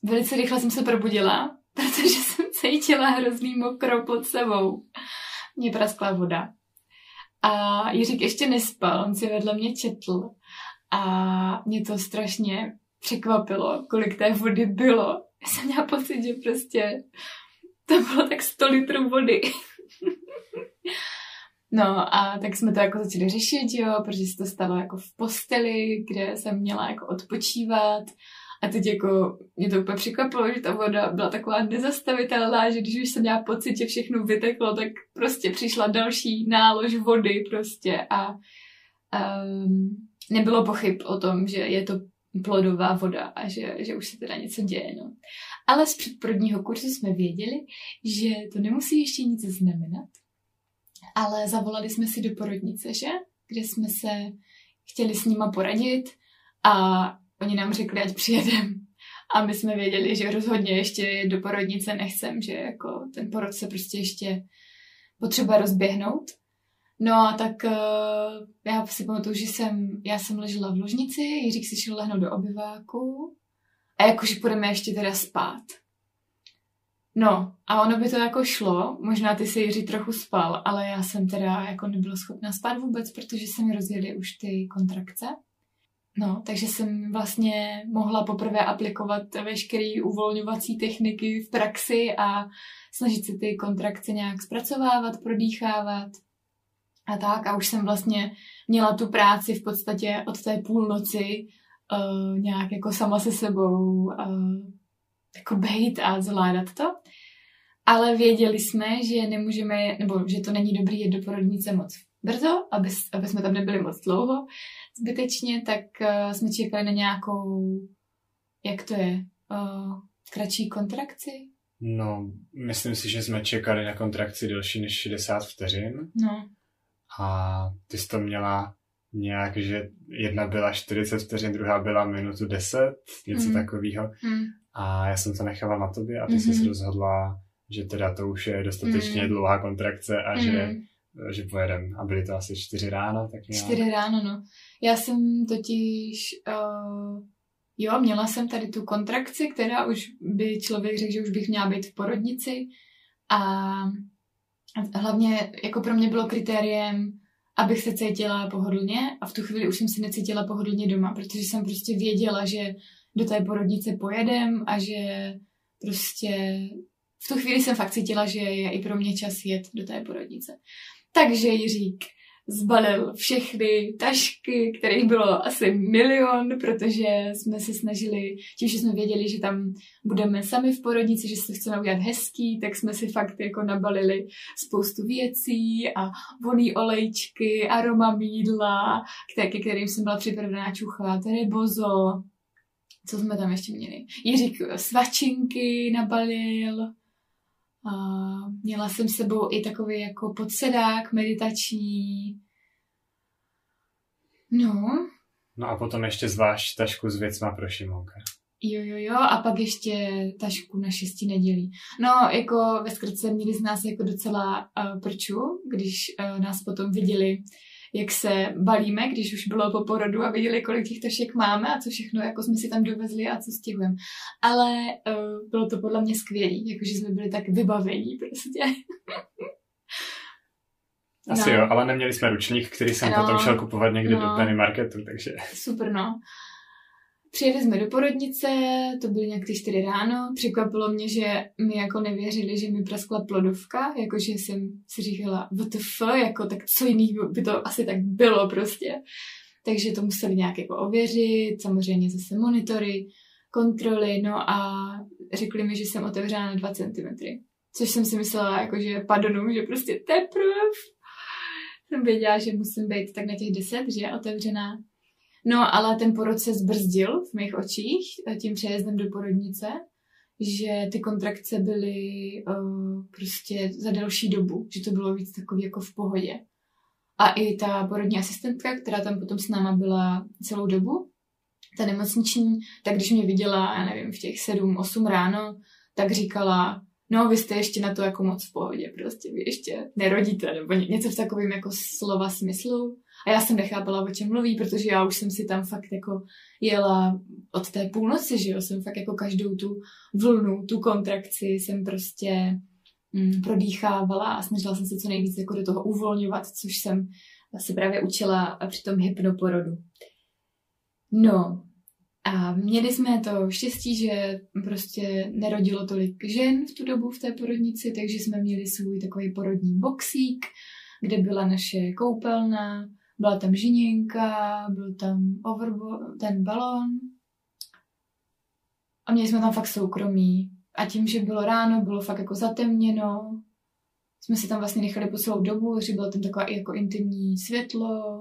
velice rychle jsem se probudila, <laughs> protože jsem cítila hrozný mokro pod sebou. Mě praskla voda. A Jiřík ještě nespal, on si vedle mě četl. A mě to strašně překvapilo, kolik té vody bylo. Já jsem měla pocit, že prostě to bylo tak 100 litrů vody. <laughs> no a tak jsme to jako začali řešit, jo, protože se to stalo jako v posteli, kde jsem měla jako odpočívat. A teď jako mě to úplně překvapilo, že ta voda byla taková nezastavitelná, že když už jsem měla pocit, že všechno vyteklo, tak prostě přišla další nálož vody prostě a um, nebylo pochyb o tom, že je to plodová voda a že, že už se teda něco děje. No. Ale z předporodního kurzu jsme věděli, že to nemusí ještě nic znamenat, ale zavolali jsme si do porodnice, že? Kde jsme se chtěli s nima poradit a oni nám řekli, ať přijedem. A my jsme věděli, že rozhodně ještě do porodnice nechcem, že jako ten porod se prostě ještě potřeba rozběhnout. No a tak uh, já si pamatuju, že jsem, já jsem ležela v ložnici, Jiřík si šel lehnout do obyváku a jakože půjdeme ještě teda spát. No a ono by to jako šlo, možná ty si Jiří trochu spal, ale já jsem teda jako nebyla schopná spát vůbec, protože se mi rozjeli už ty kontrakce. No, takže jsem vlastně mohla poprvé aplikovat veškeré uvolňovací techniky v praxi a snažit se ty kontrakce nějak zpracovávat, prodýchávat a tak. A už jsem vlastně měla tu práci v podstatě od té půlnoci uh, nějak jako sama se sebou uh, jako bejt a zvládat to. Ale věděli jsme, že nemůžeme, nebo že to není dobrý jít do porodnice moc brzo, aby, aby jsme tam nebyli moc dlouho zbytečně, tak uh, jsme čekali na nějakou, jak to je, uh, kratší kontrakci? No, myslím si, že jsme čekali na kontrakci delší než 60 vteřin. No. A ty jsi to měla nějak, že jedna byla 40 vteřin, druhá byla minutu 10, něco mm. takového. Mm. A já jsem to nechala na tobě a ty mm-hmm. jsi mhm. rozhodla, že teda to už je dostatečně mm. dlouhá kontrakce a mm. že, mhm. Že pojedem. A byly to asi čtyři ráno, tak nějak. Čtyři ráno, no. Já jsem totiž, uh, jo, měla jsem tady tu kontrakci, která už by člověk řekl, že už bych měla být v porodnici a hlavně jako pro mě bylo kritériem, abych se cítila pohodlně a v tu chvíli už jsem se necítila pohodlně doma, protože jsem prostě věděla, že do té porodnice pojedem a že prostě v tu chvíli jsem fakt cítila, že je i pro mě čas jet do té porodnice. Takže Jiřík zbalil všechny tašky, kterých bylo asi milion, protože jsme se snažili, tím, že jsme věděli, že tam budeme sami v porodnici, že se chceme udělat hezký, tak jsme si fakt jako nabalili spoustu věcí a voný olejčky, aroma mídla, ke kterým jsem byla připravená čuchat, rebozo, co jsme tam ještě měli? Jiřík svačinky nabalil, a měla jsem s sebou i takový jako podsedák meditační. No. No a potom ještě zvlášť tašku s věcma pro Šimonka. Jo, jo, jo, a pak ještě tašku na šesti nedělí. No, jako ve zkratce měli z nás jako docela uh, prču, když uh, nás potom viděli jak se balíme, když už bylo po porodu a viděli, kolik těch tašek máme a co všechno jako jsme si tam dovezli a co stěhujeme. Ale uh, bylo to podle mě skvělé, jakože jsme byli tak vybavení prostě. <laughs> Asi no. jo, ale neměli jsme ručník, který jsem no. potom šel kupovat někde no. do Penny Marketu, takže... Super, no. Přijeli jsme do porodnice, to byly nějak ty čtyři ráno. Překvapilo mě, že mi jako nevěřili, že mi praskla plodovka, jakože jsem si říkala, WTF, jako tak co jiný by to asi tak bylo prostě. Takže to museli nějak jako ověřit, samozřejmě zase monitory, kontroly, no a řekli mi, že jsem otevřená na 2 cm. Což jsem si myslela, jako, že padonu, že prostě teprve. Jsem věděla, že musím být tak na těch 10, že je otevřená. No, ale ten porod se zbrzdil v mých očích tím přejezdem do porodnice, že ty kontrakce byly uh, prostě za delší dobu, že to bylo víc takový jako v pohodě. A i ta porodní asistentka, která tam potom s náma byla celou dobu, ta nemocniční, tak když mě viděla, já nevím, v těch 7-8 ráno, tak říkala, no vy jste ještě na to jako moc v pohodě, prostě vy ještě nerodíte, nebo něco v takovém jako slova smyslu. A já jsem nechápala, o čem mluví, protože já už jsem si tam fakt jako jela od té půlnoci, že jo, jsem fakt jako každou tu vlnu, tu kontrakci jsem prostě mm, prodýchávala a snažila jsem se co nejvíc jako do toho uvolňovat, což jsem se právě učila při tom hypnoporodu. No, a měli jsme to štěstí, že prostě nerodilo tolik žen v tu dobu v té porodnici, takže jsme měli svůj takový porodní boxík, kde byla naše koupelna, byla tam žiněnka, byl tam overbo- ten balon a měli jsme tam fakt soukromí. A tím, že bylo ráno, bylo fakt jako zatemněno, jsme si tam vlastně nechali po celou dobu, že bylo tam takové jako intimní světlo.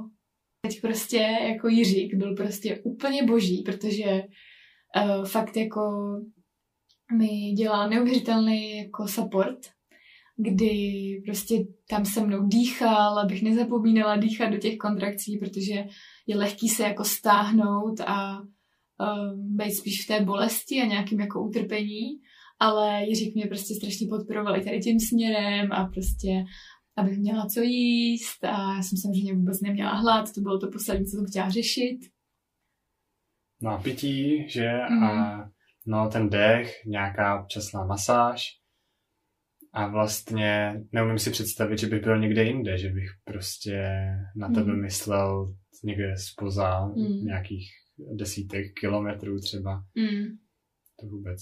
Teď prostě jako Jiřík byl prostě úplně boží, protože uh, fakt jako mi dělá neuvěřitelný jako support, kdy prostě tam se mnou dýchal, abych nezapomínala dýchat do těch kontrakcí, protože je lehký se jako stáhnout a uh, být spíš v té bolesti a nějakým jako utrpení ale Jiřík mě prostě strašně podporoval i tady tím směrem a prostě abych měla co jíst a já jsem samozřejmě vůbec neměla hlad, to bylo to poslední, co jsem chtěla řešit. No a pití, že? Mm. A no ten dech, nějaká občasná masáž. A vlastně neumím si představit, že bych byl někde jinde, že bych prostě na tebe mm. myslel někde spoza mm. nějakých desítek kilometrů třeba. Mm. To vůbec.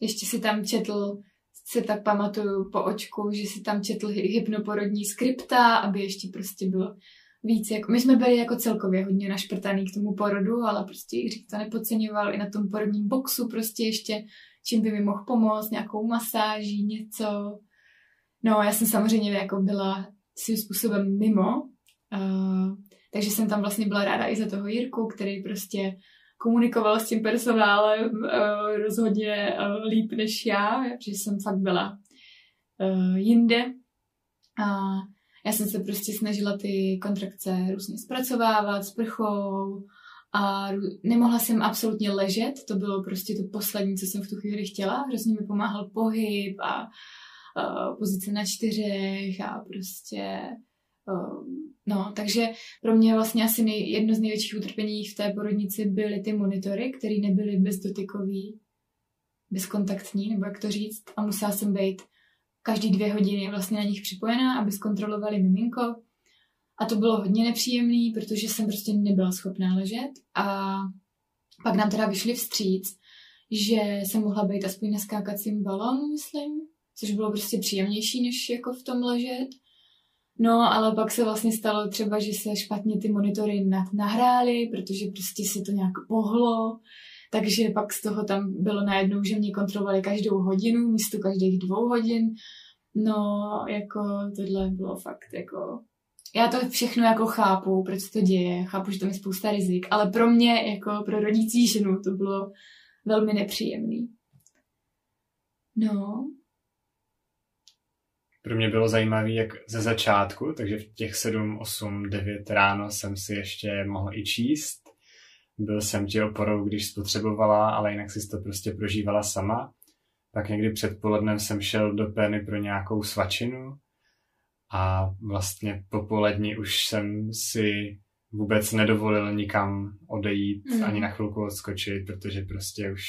Ještě si tam četl, si tak pamatuju po očku, že si tam četl hypnoporodní skripta, aby ještě prostě bylo víc. Jako, my jsme byli jako celkově hodně našprtaný k tomu porodu, ale prostě Jiřík to nepodceňoval i na tom porodním boxu prostě ještě, čím by mi mohl pomoct, nějakou masáží, něco. No, já jsem samozřejmě jako byla svým způsobem mimo, uh, takže jsem tam vlastně byla ráda i za toho Jirku, který prostě komunikoval s tím personálem uh, rozhodně uh, líp než já, že jsem fakt byla uh, jinde. A já jsem se prostě snažila ty kontrakce různě zpracovávat s prchou a nemohla jsem absolutně ležet, to bylo prostě to poslední, co jsem v tu chvíli chtěla. Hrozně mi pomáhal pohyb a uh, pozice na čtyřech a prostě um, No, takže pro mě vlastně asi nej, jedno z největších utrpení v té porodnici byly ty monitory, které nebyly bezdotykový, bezkontaktní, nebo jak to říct, a musela jsem být každý dvě hodiny vlastně na nich připojená, aby zkontrolovali miminko. A to bylo hodně nepříjemné, protože jsem prostě nebyla schopná ležet. A pak nám teda vyšli vstříc, že jsem mohla být aspoň na skákacím balonu, myslím, což bylo prostě příjemnější, než jako v tom ležet. No, ale pak se vlastně stalo třeba, že se špatně ty monitory nahrály, protože prostě se to nějak pohlo, takže pak z toho tam bylo najednou, že mě kontrolovali každou hodinu místo každých dvou hodin. No, jako tohle bylo fakt jako... Já to všechno jako chápu, proč to děje, chápu, že tam je spousta rizik, ale pro mě, jako pro rodící ženu, to bylo velmi nepříjemný. No, pro mě bylo zajímavé, jak ze začátku, takže v těch 7, 8, 9 ráno jsem si ještě mohl i číst. Byl jsem ti oporou, když spotřebovala, ale jinak si to prostě prožívala sama. Pak někdy předpolednem jsem šel do pény pro nějakou svačinu a vlastně popolední už jsem si vůbec nedovolil nikam odejít, mm. ani na chvilku odskočit, protože prostě už...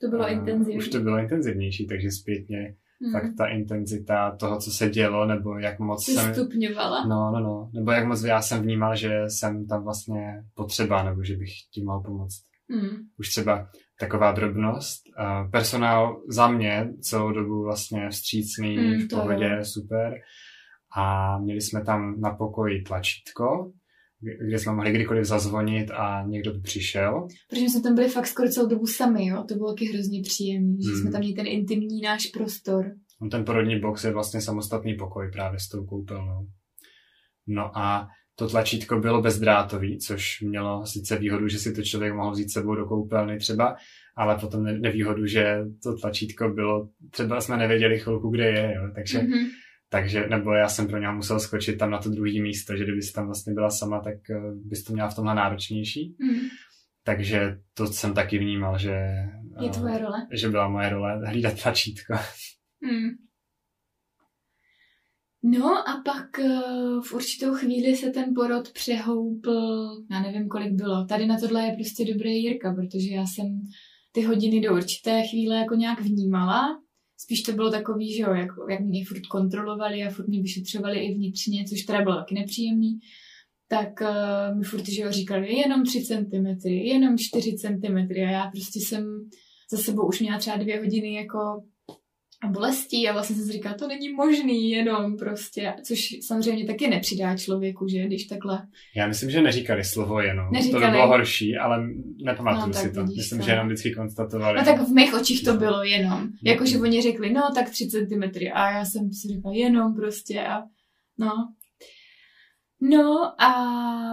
To bylo uh, intenzivní. Už to bylo intenzivnější, takže zpětně hmm. tak ta intenzita toho, co se dělo, nebo jak moc Jsi jsem... stupňovala. No, no, no. Nebo jak moc já jsem vnímal, že jsem tam vlastně potřeba, nebo že bych tím mohl pomoct. Hmm. Už třeba taková drobnost. Uh, personál za mě celou dobu vlastně vstřícný, hmm, v pohodě, super. A měli jsme tam na pokoji tlačítko, kde jsme mohli kdykoliv zazvonit a někdo by přišel. Protože jsme tam byli fakt skoro celou dobu sami, jo? To bylo taky hrozně příjemné, že hmm. jsme tam měli ten intimní náš prostor. No, ten porodní box je vlastně samostatný pokoj právě s tou koupelnou. No a to tlačítko bylo bezdrátový, což mělo sice výhodu, že si to člověk mohl vzít sebou do koupelny třeba, ale potom nevýhodu, že to tlačítko bylo, třeba jsme nevěděli chvilku, kde je, jo? takže mm-hmm takže, nebo já jsem pro něho musel skočit tam na to druhé místo, že kdyby tam vlastně byla sama, tak eh, bys to měla v tomhle náročnější. Mm. Takže to jsem taky vnímal, že... Je tvoje role. Že byla moje role hlídat tlačítko. Hmm. No a pak eh, v určitou chvíli se ten porod přehoupl, já nevím, kolik bylo. Tady na tohle je prostě dobrý Jirka, protože já jsem ty hodiny do určité chvíle jako nějak vnímala. Spíš to bylo takový, že jo, jak, jak mě furt kontrolovali a furt mě vyšetřovali i vnitřně, což teda bylo taky nepříjemný. Tak uh, mi furt, že jo, říkali jenom 3 cm, jenom 4 cm a já prostě jsem za sebou už měla třeba dvě hodiny jako a bolestí a vlastně jsem si říkala, to není možný jenom prostě, což samozřejmě taky nepřidá člověku, že, když takhle. Já myslím, že neříkali slovo jenom, Neříkali. to by bylo horší, ale nepamatuju No, si to. Myslím, to. že jenom vždycky konstatovali. No tak v mých očích to bylo jenom. Jakože oni řekli, no tak 3 cm a já jsem si říkala jenom prostě a no. No a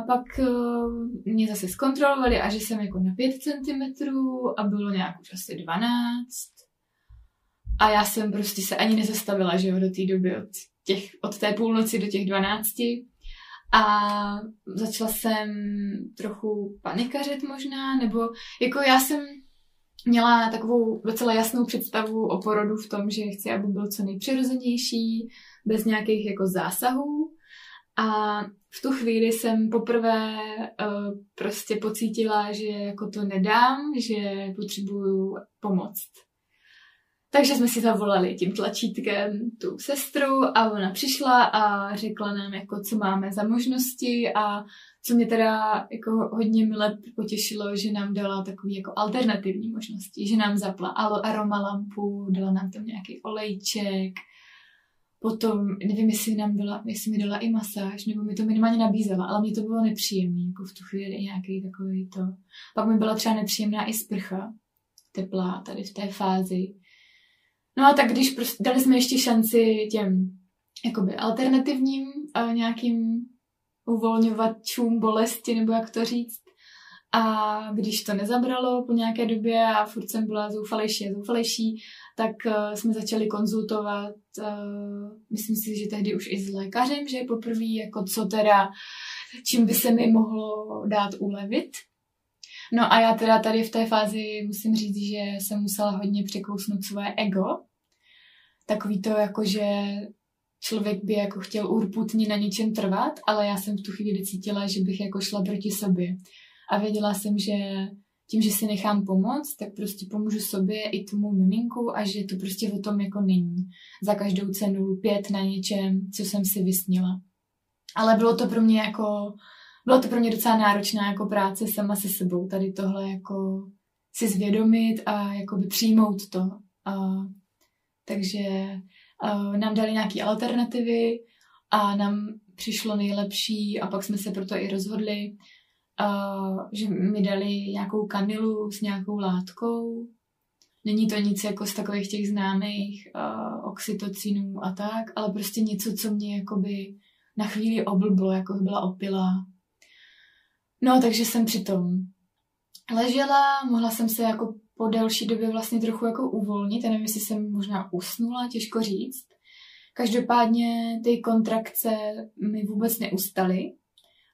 pak uh, mě zase zkontrolovali a že jsem jako na 5 cm a bylo nějak už asi 12. A já jsem prostě se ani nezastavila, že jo, do té doby od, těch, od té půlnoci do těch 12. A začala jsem trochu panikařit možná, nebo jako já jsem měla takovou docela jasnou představu o porodu v tom, že chci, aby byl co nejpřirozenější, bez nějakých jako zásahů. A v tu chvíli jsem poprvé uh, prostě pocítila, že jako to nedám, že potřebuju pomoct. Takže jsme si zavolali tím tlačítkem tu sestru a ona přišla a řekla nám, jako, co máme za možnosti a co mě teda jako hodně mile potěšilo, že nám dala takový jako alternativní možnosti, že nám zapla aroma lampu, dala nám tam nějaký olejček, potom, nevím, jestli nám dala, jestli mi dala i masáž, nebo mi to minimálně nabízela, ale mě to bylo nepříjemné, jako v tu chvíli nějaký takový to. Pak mi byla třeba nepříjemná i sprcha, teplá tady v té fázi. No a tak když prostě dali jsme ještě šanci těm jakoby alternativním a nějakým uvolňovačům bolesti, nebo jak to říct. A když to nezabralo po nějaké době a furt jsem byla zoufalejší a zoufalejší, tak uh, jsme začali konzultovat, uh, myslím si, že tehdy už i s lékařem, že poprvé, jako co teda, čím by se mi mohlo dát ulevit. No a já teda tady v té fázi musím říct, že jsem musela hodně překousnout svoje ego. Takový to jako, že člověk by jako chtěl urputně na něčem trvat, ale já jsem v tu chvíli cítila, že bych jako šla proti sobě. A věděla jsem, že tím, že si nechám pomoct, tak prostě pomůžu sobě i tomu miminku a že to prostě o tom jako není. Za každou cenu pět na něčem, co jsem si vysnila. Ale bylo to pro mě jako, bylo to pro mě docela náročná jako práce sama se sebou, tady tohle jako si zvědomit a jakoby přijmout to. A, takže a, nám dali nějaké alternativy a nám přišlo nejlepší a pak jsme se proto i rozhodli, Uh, že mi dali nějakou kanilu s nějakou látkou. Není to nic jako z takových těch známých uh, oxytocinů a tak, ale prostě něco, co mě jakoby na chvíli oblblo, jako byla opila. No, takže jsem přitom ležela, mohla jsem se jako po delší době vlastně trochu jako uvolnit, já nevím, jestli jsem možná usnula, těžko říct. Každopádně ty kontrakce mi vůbec neustaly,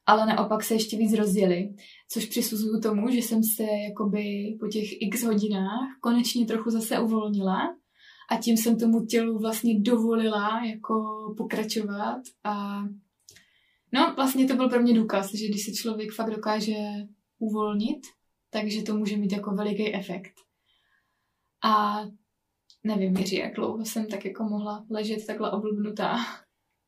ale naopak se ještě víc rozjeli, což přisuzuju tomu, že jsem se jakoby po těch x hodinách konečně trochu zase uvolnila a tím jsem tomu tělu vlastně dovolila jako pokračovat a no vlastně to byl pro mě důkaz, že když se člověk fakt dokáže uvolnit, takže to může mít jako veliký efekt. A nevím, Jiří, jak dlouho jsem tak jako mohla ležet takhle oblbnutá.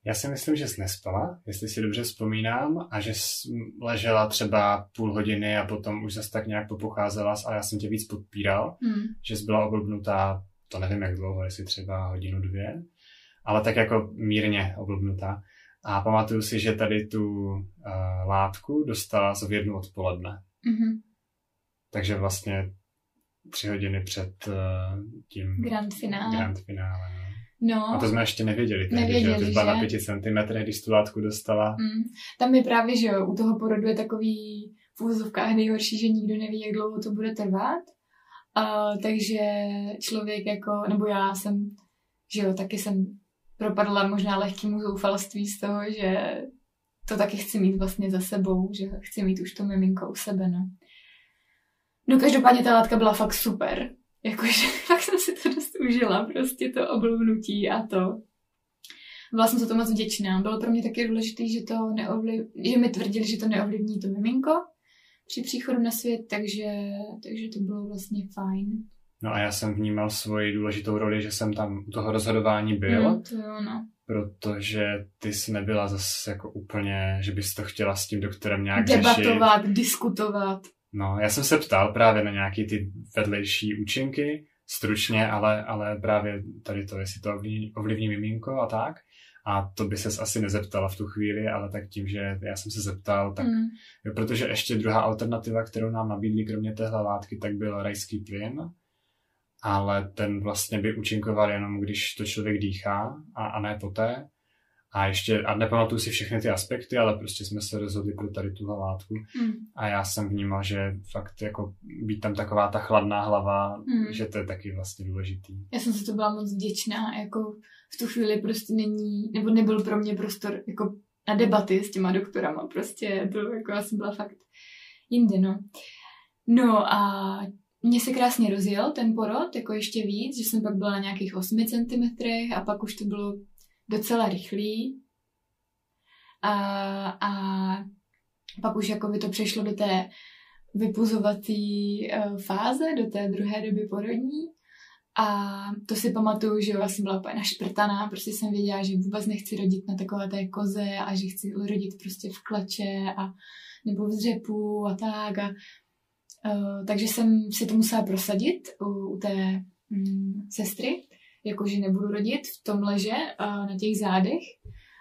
Já si myslím, že jsi nespala, jestli si dobře vzpomínám, a že jsi ležela třeba půl hodiny a potom už zase tak nějak popocházela, ale já jsem tě víc podpíral, Hmm. že jsi byla oblbnutá, to nevím jak dlouho, jestli třeba hodinu, dvě, ale tak jako mírně oblbnutá. A pamatuju si, že tady tu uh, látku dostala v jednu odpoledne. Mm-hmm. Takže vlastně tři hodiny před uh, tím Grand finále. grand finále. No. No, A to jsme ještě nevěděli, tehdy, Nevěděli, že jsi byla na pěti centimetrech, když tu látku dostala. Mm. Tam je právě, že jo, u toho porodu je takový v úvozovkách nejhorší, že nikdo neví, jak dlouho to bude trvat. Uh, takže člověk jako, nebo já jsem, že jo, taky jsem propadla možná lehkému zoufalství z toho, že to taky chci mít vlastně za sebou, že chci mít už to miminko u sebe, no. No každopádně ta látka byla fakt super. Jakože <laughs> fakt jsem si to dost užila, prostě to oblouvnutí a to. Byla jsem za to moc vděčná. Bylo pro mě taky důležité, že, to neovliv... že mi tvrdili, že to neovlivní to miminko při příchodu na svět, takže, takže to bylo vlastně fajn. No a já jsem vnímal svoji důležitou roli, že jsem tam u toho rozhodování byl. Mm, to jo, no. Protože ty jsi nebyla zase jako úplně, že bys to chtěla s tím doktorem nějak Debatovat, řešit. diskutovat. No, já jsem se ptal právě na nějaký ty vedlejší účinky, stručně, ale, ale právě tady to, jestli to ovlivní, ovlivní miminko a tak. A to by ses asi nezeptala v tu chvíli, ale tak tím, že já jsem se zeptal, tak Mm. jo, protože ještě druhá alternativa, kterou nám nabídli kromě téhle látky, tak byl rajský plyn, ale ten vlastně by účinkoval jenom, když to člověk dýchá a, a ne poté. A ještě, a nepamatuju si všechny ty aspekty, ale prostě jsme se rozhodli pro tady tuhle látku. Mm. A já jsem vnímal, že fakt jako být tam taková ta chladná hlava, Mm. že to je taky vlastně důležitý. Já jsem si to byla moc vděčná, jako v tu chvíli prostě není, nebo nebyl pro mě prostor jako na debaty s těma doktorama, prostě to jako já jsem byla fakt jinde, no. No a mně se krásně rozjel ten porod, jako ještě víc, že jsem pak byla na nějakých 8 cm a pak už to bylo docela rychlý. A, a pak už jako by to přešlo do té vypuzovací uh, fáze, do té druhé doby porodní. A to si pamatuju, že já jsem byla úplně našprtaná, prostě jsem věděla, že vůbec nechci rodit na takové té koze a že chci rodit prostě v kleče a nebo v zřepu a tak. A, takže jsem si to musela prosadit u, u té mm, sestry, jakože nebudu rodit v tom leže na těch zádech.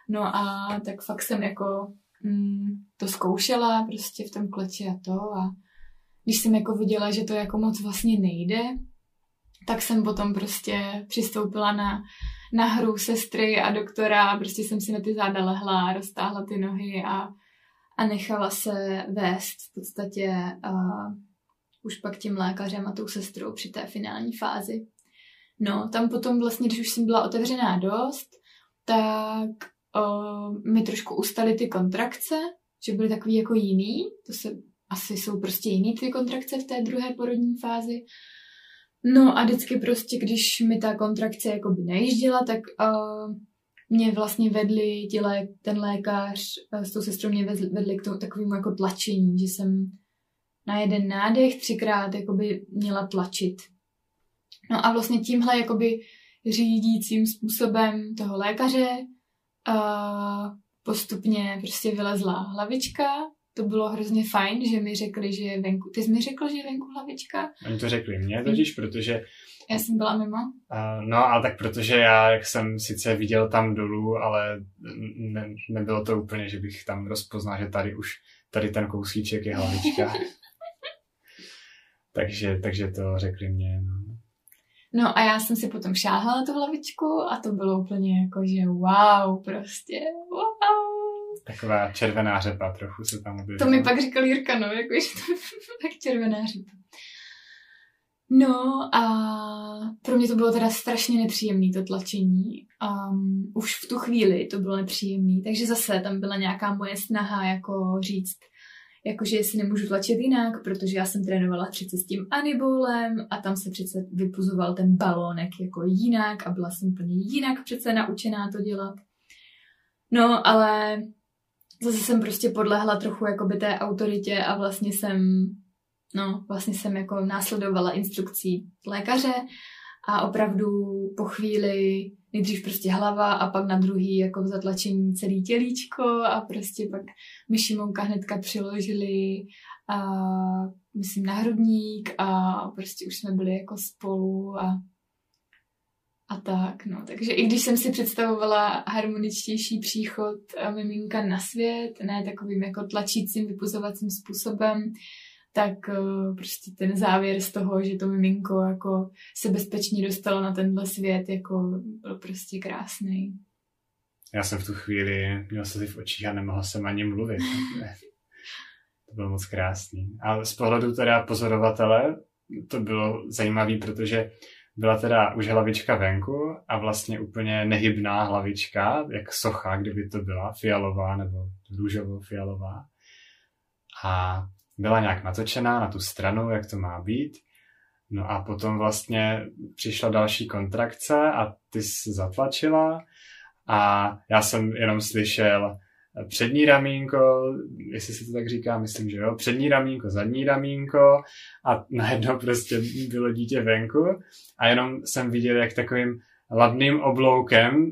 No a tak fakt jsem jako mm, to zkoušela prostě v tom kleči a to a když jsem jako viděla, že to jako moc vlastně nejde, tak jsem potom prostě přistoupila na, na hru sestry a doktora prostě jsem si na ty záda lehla, roztáhla ty nohy a, a nechala se vést v podstatě uh, už pak tím lékařem a tou sestrou při té finální fázi. No, tam potom vlastně, když už jsem byla otevřená dost, tak uh, mi trošku ustaly ty kontrakce, že byly takový jako jiný, to se asi jsou prostě jiný ty kontrakce v té druhé porodní fázi. No a vždycky prostě, když mi ta kontrakce jakoby nejížděla, tak uh, mě vlastně vedli ti lé, ten lékař uh, s tou sestrou mě vedli k tomu takovému jako tlačení, že jsem na jeden nádech třikrát jakoby měla tlačit. No a vlastně tímhle jakoby řídícím způsobem toho lékaře uh, postupně prostě vylezla hlavička. To bylo hrozně fajn, že mi řekli, že je venku. Ty jsi mi řekl, že je venku hlavička? Oni to řekli mně totiž, protože... Já jsem byla mimo. Uh, no, ale tak protože já, jak jsem sice viděl tam dolů, ale ne, nebylo to úplně, že bych tam rozpoznal, že tady už, tady ten kousíček je hlavička. <laughs> takže, takže to řekli mě, no. No a já jsem si potom šáhla na tu hlavičku a to bylo úplně jako, že wow, prostě wow. Taková červená řepa trochu se tam objevila. To mi pak říkal Jirka, no, jako, <laughs> že to tak červená řepa. No a pro mě to bylo teda strašně nepříjemné, to tlačení. Um, už v tu chvíli to bylo nepříjemné, takže zase tam byla nějaká moje snaha jako říct, jakože si nemůžu tlačit jinak, protože já jsem trénovala přece s tím anibolem a tam se přece vypuzoval ten balónek jako jinak a byla jsem úplně jinak přece naučená to dělat. No, ale zase jsem prostě podlehla trochu jakoby té autoritě a vlastně jsem, no, vlastně jsem jako následovala instrukcí lékaře a opravdu po chvíli nejdřív prostě hlava a pak na druhý jako v zatlačení celý tělíčko a prostě pak mi Šimonka hnedka přiložili a myslím na hrudník a prostě už jsme byli jako spolu a a tak, no. Takže i když jsem si představovala harmoničtější příchod miminka na svět, ne takovým jako tlačícím, vypuzovacím způsobem, tak uh, prostě ten závěr z toho, že to miminko jako se bezpečně dostalo na tenhle svět, jako byl prostě krásný. Já jsem v tu chvíli měl se v očích a nemohl jsem ani mluvit. <laughs> to bylo moc krásný. A z pohledu teda pozorovatele to bylo zajímavé, protože byla teda už hlavička venku a vlastně úplně nehybná hlavička, jak socha, kdyby to byla, fialová nebo růžovo-fialová. A byla nějak natočená na tu stranu, jak to má být. No a potom vlastně přišla další kontrakce a ty jsi zatlačila a já jsem jenom slyšel přední ramínko, jestli se to tak říká, myslím, že jo, přední ramínko, zadní ramínko a najednou prostě bylo dítě venku a jenom jsem viděl, jak takovým ladným obloukem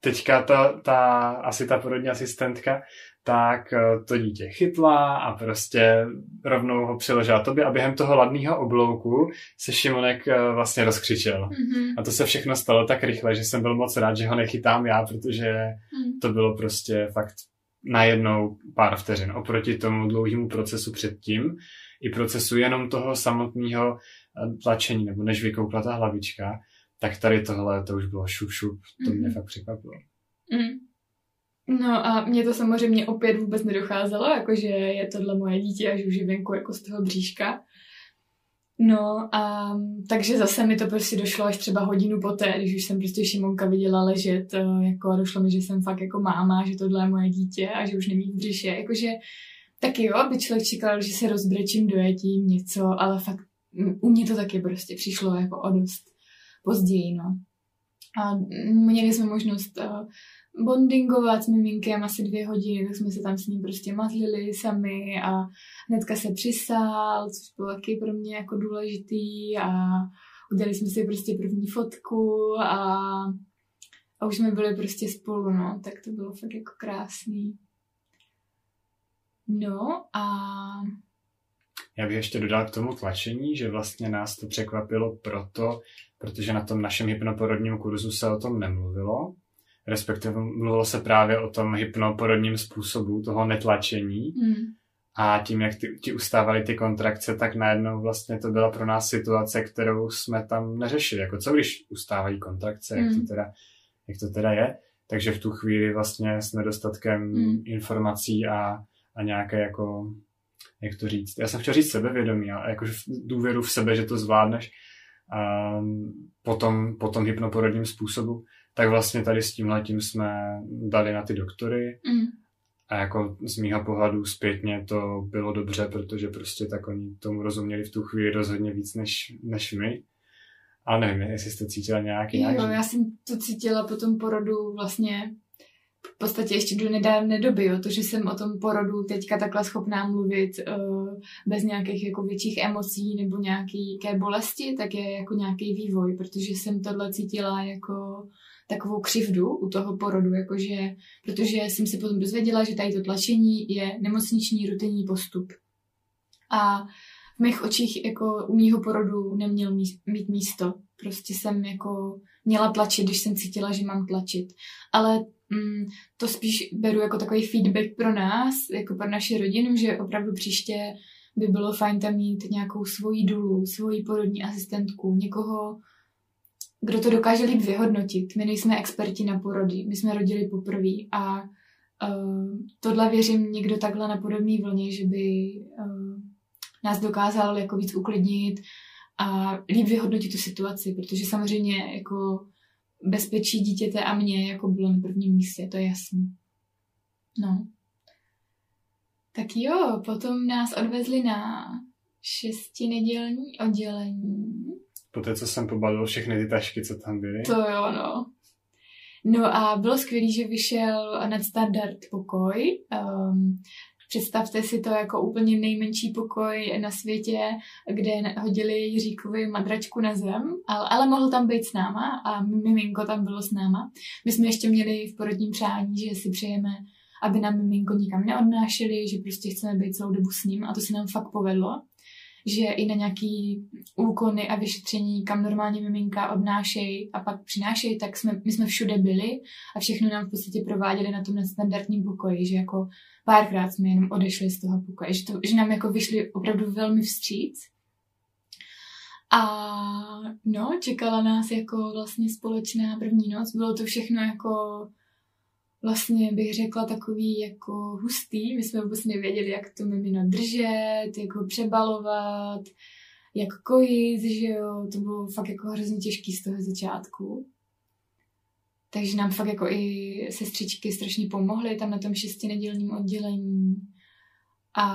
teďka ta, ta asi ta porodní asistentka tak eh, to dítě chytla a prostě rovnou ho přiložila tobě a během toho ladného oblouku se Šimonek eh, vlastně rozkřičel. Mm-hmm. A to se všechno stalo tak rychle, že jsem byl moc rád, že ho nechytám já, protože mm. to bylo prostě fakt najednou pár vteřin. Oproti tomu dlouhému procesu předtím, i procesu jenom toho samotného eh, tlačení, nebo než vykoukla ta hlavička, tak tady tohle to už bylo šup šup. To mm-hmm. mě mhm. fakt překvapilo. No a mě to samozřejmě opět vůbec nedocházelo, jakože je tohle moje dítě a už venku jako z toho bříška. No a takže zase mi to prostě došlo až třeba hodinu poté, když už jsem prostě Šimonka viděla ležet, eh, jako a došlo mi, že jsem fakt jako máma, že tohle je moje dítě a že už není v břiše, jakože taky jo, by člověk čekal, že se rozbrečím, dojetím něco, ale fakt u mě to taky prostě přišlo jako o dost později, no. A měli jsme možnost uh, bondingovat s miminkem asi dvě hodiny, tak jsme se tam s ním prostě mazlili sami a hnedka se přisál, což bylo taky pro mě jako důležitý a udělali jsme si prostě první fotku a, a už jsme byli prostě spolu, no, tak to bylo fakt jako krásný. No a... Já bych ještě dodal k tomu tlačení, že vlastně nás to překvapilo proto, protože na tom našem hypnoporodním kurzu se o tom nemluvilo, respektive mluvilo se právě o tom hypnoporodním způsobu toho netlačení. Mm. A tím, jak ty, ti ustávaly ty kontrakce, tak najednou vlastně to byla pro nás situace, kterou jsme tam neřešili. Jako co když ustávají kontrakce, mm. jak, to hmm. teda, jak to teda je. Takže v tu chvíli vlastně s nedostatkem mm. informací a, a nějaké jako, jak to říct, já jsem chtěl říct sebevědomí, ale jakože důvěru v sebe, že to zvládneš a potom, potom hypnoporodním způsobu, tak vlastně tady s tím letím jsme dali na ty doktory mm. a jako z mýho pohledu zpětně to bylo dobře, protože prostě tak oni tomu rozuměli v tu chvíli rozhodně víc než, než my. A nevím, jestli jste cítila nějaký Jo, já jsem to cítila po tom porodu vlastně v podstatě ještě do nedávné doby, jo, to, že jsem o tom porodu teďka takhle schopná mluvit uh, bez nějakých jako větších emocí nebo nějaké bolesti, tak je jako nějaký vývoj, protože jsem tohle cítila jako takovou křivdu u toho porodu, jakože, protože jsem se potom dozvěděla, že tady to tlačení je nemocniční rutinní postup. A v mých očích jako u mýho porodu neměl mít místo. Prostě jsem jako měla tlačit, když jsem cítila, že mám tlačit. Ale mm, to spíš beru jako takový feedback pro nás, jako pro naši rodinu, že opravdu příště by bylo fajn tam mít nějakou svoji dulu, svoji porodní asistentku, někoho, kdo to dokáže líp vyhodnotit. My nejsme experti na porody, my jsme rodili poprvé a uh, tohle věřím někdo takhle na podobné vlně, že by uh, nás dokázal jako víc uklidnit a líp vyhodnotit tu situaci, protože samozřejmě jako bezpečí dítěte a mě jako bylo na prvním místě, to je jasný. No. Tak jo, potom nás odvezli na šestinedělní oddělení po té, co jsem pobalil všechny ty tašky, co tam byly. To jo, no. No a bylo skvělé, že vyšel nadstandard pokoj. Um, představte si to jako úplně nejmenší pokoj na světě, kde hodili Jiříkovi madračku na zem, ale, ale mohl tam být s náma a miminko tam bylo s náma. My jsme ještě měli v porodním přání, že si přejeme, aby nám miminko nikam neodnášeli, že prostě chceme být celou dobu s ním a to se nám fakt povedlo že i na nějaký úkony a vyšetření, kam normálně miminka odnášejí a pak přinášejí, tak jsme, my jsme všude byli a všechno nám v podstatě prováděli na tom standardním pokoji, že jako párkrát jsme jenom odešli z toho pokoje, že, to, že nám jako vyšli opravdu velmi vstříc. A no, čekala nás jako vlastně společná první noc, bylo to všechno jako vlastně bych řekla takový jako hustý. My jsme vůbec nevěděli, jak to mimino držet, jak ho přebalovat, jak kojit, že jo. To bylo fakt jako hrozně těžký z toho začátku. Takže nám fakt jako i sestřičky strašně pomohly tam na tom šestinedělním oddělení. A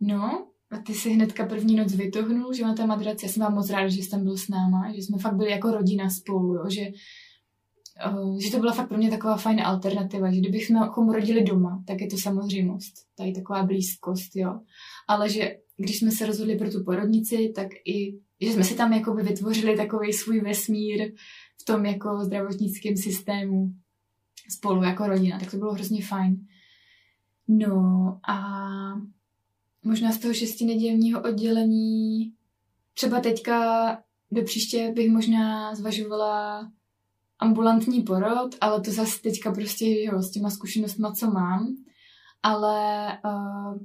no, ty si hnedka první noc vytohnul, že na té madraci. Já jsem vám moc ráda, že jsi tam byl s náma, že jsme fakt byli jako rodina spolu, jo, že, že to byla fakt pro mě taková fajn alternativa, že kdybychom rodili doma, tak je to samozřejmost, tady taková blízkost, jo. Ale že když jsme se rozhodli pro tu porodnici, tak i, že jsme si tam jako by vytvořili takový svůj vesmír v tom jako zdravotnickém systému spolu jako rodina, tak to bylo hrozně fajn. No a možná z toho šestinedělního oddělení třeba teďka do příště bych možná zvažovala ambulantní porod, ale to zase teďka prostě jo, s těma zkušenostma, co mám. Ale uh,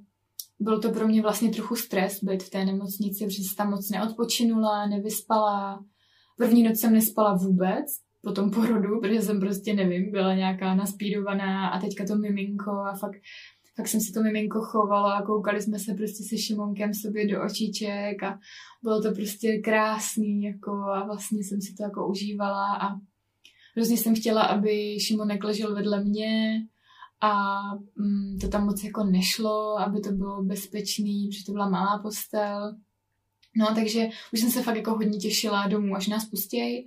byl to pro mě vlastně trochu stres být v té nemocnici, protože jsem tam moc neodpočinula, nevyspala. První noc jsem nespala vůbec, po tom porodu, protože jsem prostě, nevím, byla nějaká naspírovaná a teďka to miminko a fakt tak jsem si to miminko chovala a koukali jsme se prostě se Šimonkem sobě do očiček a bylo to prostě krásný jako a vlastně jsem si to jako užívala a hrozně jsem chtěla, aby Šimonek ležel vedle mě a mm, to tam moc jako nešlo, aby to bylo bezpečný, protože to byla malá postel. No, takže už jsem se fakt jako hodně těšila domů, až nás pustěj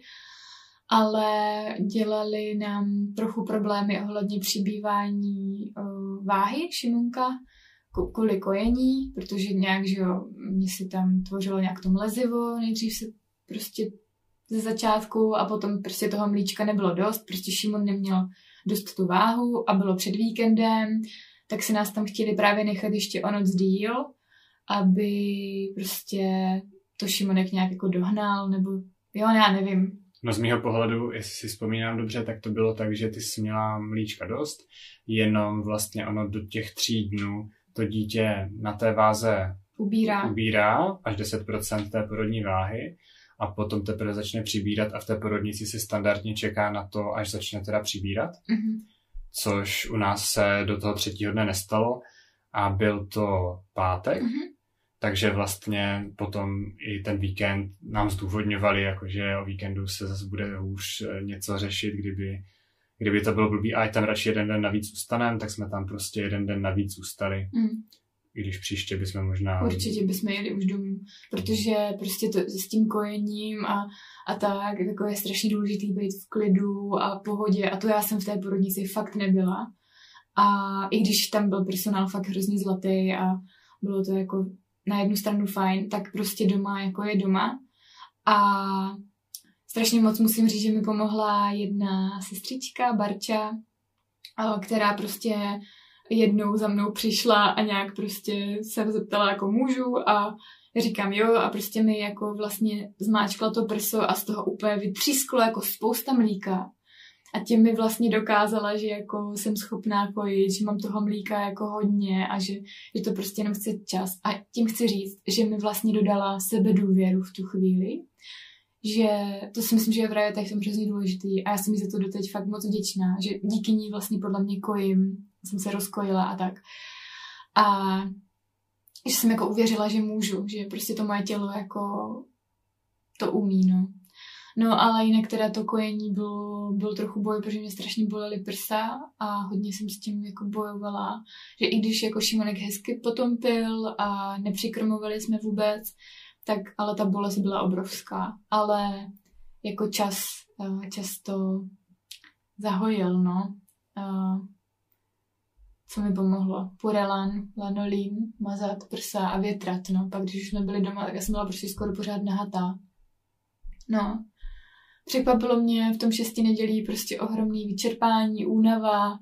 ale dělali nám trochu problémy ohledně přibývání uh, váhy Šimunka kvůli kojení, protože nějak, že jo, mě si tam tvořilo nějak to mlezivo, nejdřív se prostě ze začátku a potom prostě toho mlíčka nebylo dost, prostě Šimon neměl dost tu váhu a bylo před víkendem, tak se nás tam chtěli právě nechat ještě o noc díl, aby prostě to Šimonek nějak jako dohnal, nebo jo, já nevím, No z mého pohledu, jestli si vzpomínám dobře, tak to bylo tak, že ty jsi měla mlíčka dost, jenom vlastně ono do těch tří dnů to dítě na té váze ubírá, ubírá až 10% té porodní váhy a potom teprve začne přibírat a v té porodnici se standardně čeká na to, až začne teda přibírat, mm-hmm. což u nás se do toho třetího dne nestalo a byl to pátek, mm-hmm. Takže vlastně potom i ten víkend nám zdůvodňovali, jakože o víkendu se zase bude už eh, něco řešit, kdyby, kdyby to bylo blbý a tam radši jeden den navíc zůstaneme, tak jsme tam prostě jeden den navíc zůstali. Mm. I když příště bychom možná... Určitě bychom jeli už domů, protože prostě to, s tím kojením a, a tak, jako je strašně důležitý být v klidu a pohodě a to já jsem v té porodnici fakt nebyla. A i když tam byl personál fakt hrozně zlatý a bylo to jako na jednu stranu fajn, tak prostě doma jako je doma. A strašně moc musím říct, že mi pomohla jedna sestřička, Barča, která prostě jednou za mnou přišla a nějak prostě se zeptala, jako můžu a říkám jo a prostě mi jako vlastně zmáčkla to prso a z toho úplně vytřísklo jako spousta mlíka a tím mi vlastně dokázala, že jako jsem schopná kojit, že mám toho mlíka jako hodně a že, že to prostě jenom chce čas. A tím chci říct, že mi vlastně dodala sebe důvěru v tu chvíli, že to si myslím, že je v jsem hrozně důležitý a já jsem jí za to doteď fakt moc vděčná, že díky ní vlastně podle mě kojím, jsem se rozkojila a tak. A že jsem jako uvěřila, že můžu, že prostě to moje tělo jako to umí, no. No ale jinak teda to kojení bylo, byl trochu boj, protože mě strašně bolely prsa a hodně jsem s tím jako bojovala, že i když jako Šimonek hezky potom pil a nepřikrmovali jsme vůbec, tak ale ta bolest byla obrovská. Ale jako čas, eh, čas to zahojil, no. Co mi pomohlo? Purelan, lanolín, mazat prsa a větrat, no. Pak když už jsme byli doma, tak já jsem byla prostě skoro pořád nahatá. No, Překvapilo mě v tom šesti nedělí prostě ohromný vyčerpání, únava.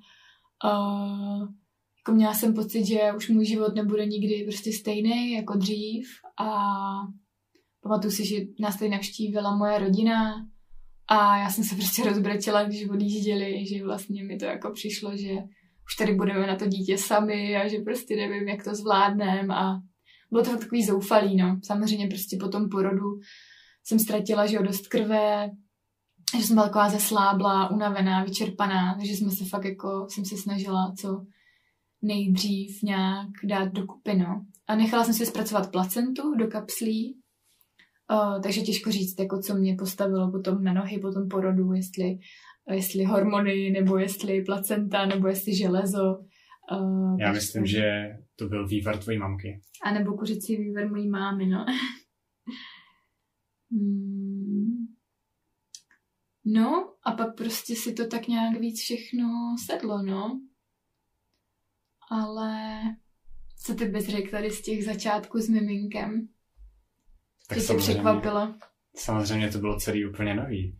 Uh, jako měla jsem pocit, že už můj život nebude nikdy prostě stejný jako dřív a pamatuju si, že nás tady navštívila moje rodina a já jsem se prostě <laughs> rozbrečela, když odjížděli, že vlastně mi to jako přišlo, že už tady budeme na to dítě sami a že prostě nevím, jak to zvládneme a bylo to takový zoufalý, no. Samozřejmě prostě po tom porodu jsem ztratila, že dost krve, že jsem byla taková zeslábla, unavená, vyčerpaná, takže jsme se fakt jako, jsem se snažila co nejdřív nějak dát do no. A nechala jsem si zpracovat placentu do kapslí, uh, takže těžko říct, jako co mě postavilo potom na nohy po tom porodu, jestli, jestli hormony, nebo jestli placenta, nebo jestli železo. Uh, Já myslím, že to byl vývar tvojí mamky. A nebo kuřecí vývar mojí mámy, no. <laughs> Hmm. No a pak prostě si to tak nějak víc všechno sedlo, no. Ale co ty bys řekl tady z těch začátků s miminkem? Tak Co tě překvapilo? Samozřejmě to bylo celý úplně nový.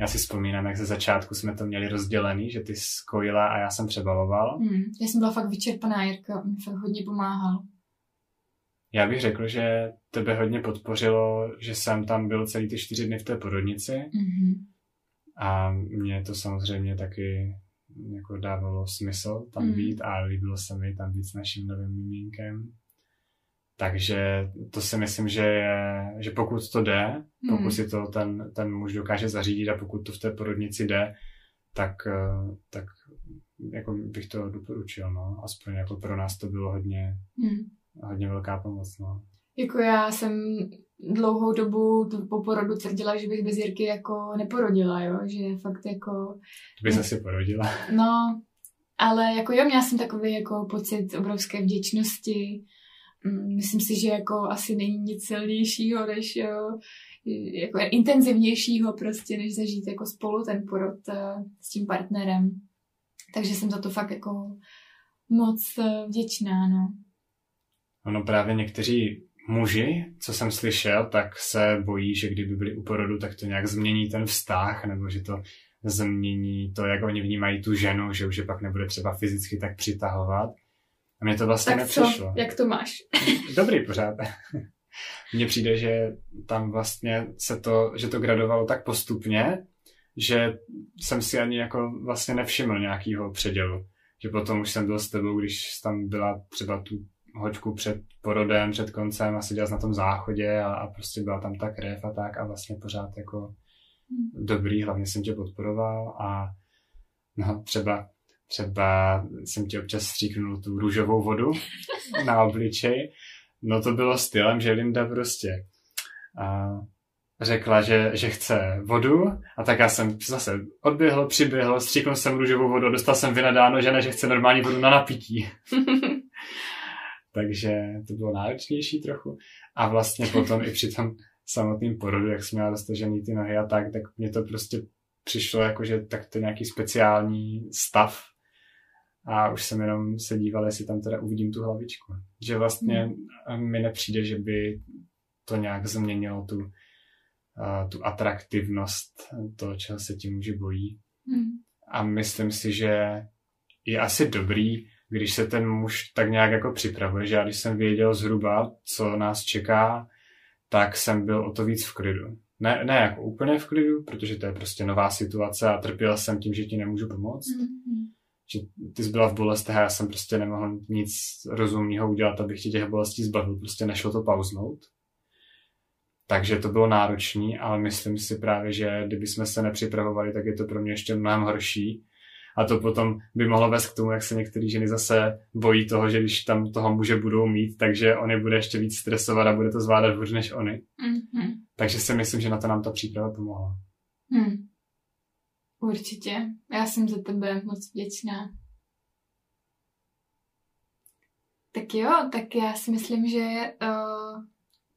Já si vzpomínám, jak ze začátku jsme to měli rozdělený, že ty skojila a já jsem přebaloval. Hmm. Já jsem byla fakt vyčerpaná, Jirka mi fakt hodně pomáhal. Já bych řekl, že tebe hodně podpořilo, že jsem tam byl celý ty čtyři dny v té porodnici Mhm. a mě to samozřejmě taky jako dávalo smysl tam Mm. být a líbilo se mi tam být s naším novým miminkem. Takže to si myslím, že, je, že pokud to jde, pokud Mm. si to ten, ten muž dokáže zařídit a pokud to v té porodnici jde, tak, eh, tak jako bych to doporučil. No. Aspoň jako pro nás to bylo hodně, Hmm. hodně velká pomoc. No. Jako já jsem dlouhou dobu tu- po porodu tvrdila, že bych bez Jirky jako neporodila, jo, že fakt jako, To bys asi porodila. no, ale jako jo, měla jsem takový jako pocit obrovské vděčnosti. Mm, Myslím si, že jako asi není nic silnějšího, než jako intenzivnějšího prostě, než zažít jako spolu ten porod eh, s tím partnerem. Takže jsem za to fakt jako moc eh, vděčná, no. Ono právě někteří muži, co jsem slyšel, tak se bojí, že kdyby byli u porodu, tak to nějak změní ten vztah, nebo že to změní to, jak oni vnímají tu ženu, že už je pak nebude třeba fyzicky tak přitahovat. A mně to vlastně Tak co, nepřišlo. jak to máš? <laughs> Dobrý pořád. <laughs> Mně přijde, že tam vlastně se to, že to gradovalo tak postupně, že jsem si ani jako vlastně nevšiml nějakého předělu. Že potom už jsem byl s tebou, když tam byla třeba tu hoďku před porodem, před koncem a seděl na tom záchodě a, a prostě byla tam ta krev a tak a vlastně pořád jako Hmm. dobrý, hlavně jsem tě podporoval a no třeba třeba jsem ti občas stříknul tu růžovou vodu <laughs> na obličej. No to bylo stylem, že Linda prostě a řekla, že, že chce vodu a tak já jsem zase odběhl, přiběhl, stříknul jsem růžovou vodu a dostal jsem vynadáno, že ne, že chce normální vodu na napití. <laughs> Takže to bylo náročnější trochu. A vlastně potom i při tom samotným porodu, jak jsem měla dostažený ty nohy a tak, tak mě to prostě přišlo jako, že tak to je nějaký speciální stav a už jsem jenom se díval, jestli tam teda uvidím tu hlavičku. Že vlastně mi nepřijde, že by to nějak změnilo tu, uh, tu atraktivnost toho, čeho se ti muži bojí. Hmm. A myslím si, že je asi dobrý, když se ten muž tak nějak jako připravuje, že já když jsem věděl zhruba, co nás čeká, tak jsem byl o to víc v klidu. Ne, ne jako úplně v klidu, protože to je prostě nová situace a trpěl jsem tím, že ti nemůžu pomoct. Hmm. Že ty jsi byla v bolestech a já jsem prostě nemohl nic rozumného udělat, abych tě těch bolestí zbavil. Prostě nešlo to pauznout. Takže to bylo náročné, ale myslím si právě, že kdyby jsme se nepřipravovali, tak je to pro mě ještě mnohem horší. A to potom by mohlo vést k tomu, jak se některé ženy zase bojí toho, že když tam toho muže budou mít, takže on je bude ještě víc stresovat a bude to zvládat hůř než oni. Hmm. Takže si myslím, že na to nám ta příprava pomohla. Hmm. Určitě. Já jsem za tebe moc vděčná. Tak jo, tak já si myslím, že uh,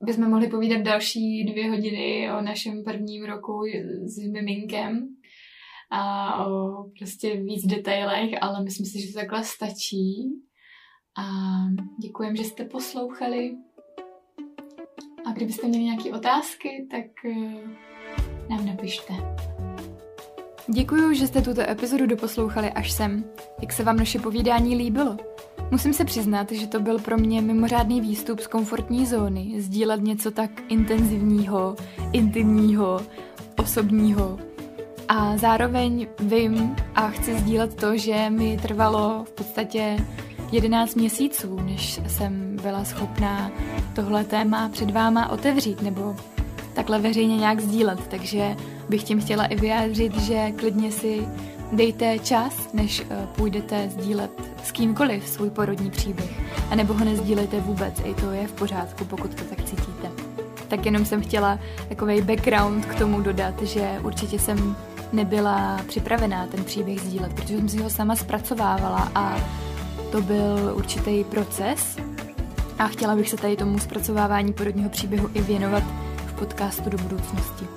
bychom mohli povídat další dvě hodiny o našem prvním roku s miminkem a o prostě víc detailech, ale myslím si, že to takhle stačí. A děkujem, že jste poslouchali. A kdybyste měli nějaké otázky, tak uh, nám napište. Děkuji, že jste tuto epizodu doposlouchali až sem. Jak se vám naše povídání líbilo? Musím se přiznat, že to byl pro mě mimořádný výstup z komfortní zóny, sdílet něco tak intenzivního, intimního, osobního. A zároveň vím a chci sdílet to, že mi trvalo v podstatě 11 měsíců, než jsem byla schopná tohle téma před váma otevřít nebo takhle veřejně nějak sdílet, takže bych tím chtěla i vyjádřit, že klidně si dejte čas, než eh, půjdete sdílet s kýmkoliv svůj porodní příběh, anebo ho nezdílejte vůbec, i to je v pořádku, pokud to tak cítíte. Tak jenom jsem chtěla takový background k tomu dodat, že určitě jsem nebyla připravená ten příběh sdílet, protože jsem si ho sama zpracovávala a to byl určitý proces a chtěla bych se tady tomu zpracovávání porodního příběhu i věnovat podcastu do budoucnosti.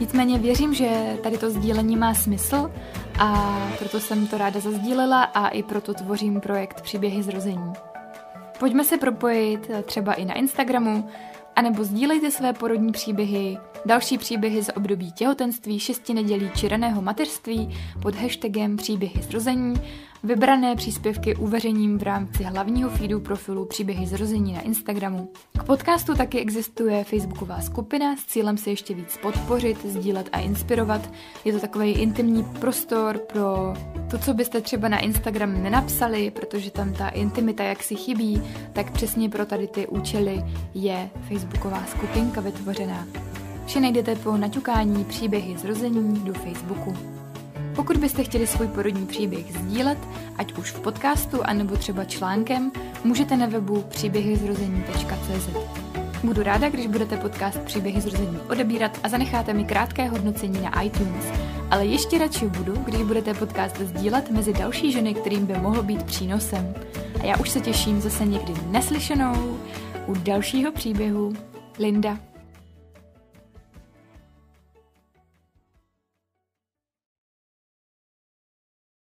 Nicméně věřím, že tady to sdílení má smysl a proto jsem to ráda zazdílela a i proto tvořím projekt Příběhy zrození. Pojďme se propojit třeba i na Instagramu, anebo sdílejte své porodní příběhy, další příběhy z období těhotenství, šesti nedělí či raného mateřství pod hashtagem Příběhy zrození Vybrané příspěvky uveřejním v rámci hlavního feedu profilu Příběhy zrození na Instagramu. K podcastu taky existuje facebooková skupina s cílem se ještě víc podpořit, sdílet a inspirovat. Je to takový intimní prostor pro to, co byste třeba na Instagram nenapsali, protože tam ta intimita jaksi chybí, tak přesně pro tady ty účely je facebooková skupinka vytvořená. Vše najdete po naťukání příběhy zrození do Facebooku. Pokud byste chtěli svůj porodní příběh sdílet, ať už v podcastu, anebo třeba článkem, můžete na webu příběhyzrození.cz. Budu ráda, když budete podcast Příběhy zrození odebírat a zanecháte mi krátké hodnocení na iTunes. Ale ještě radši budu, když budete podcast sdílet mezi další ženy, kterým by mohl být přínosem. A já už se těším zase někdy neslyšenou u dalšího příběhu. Linda.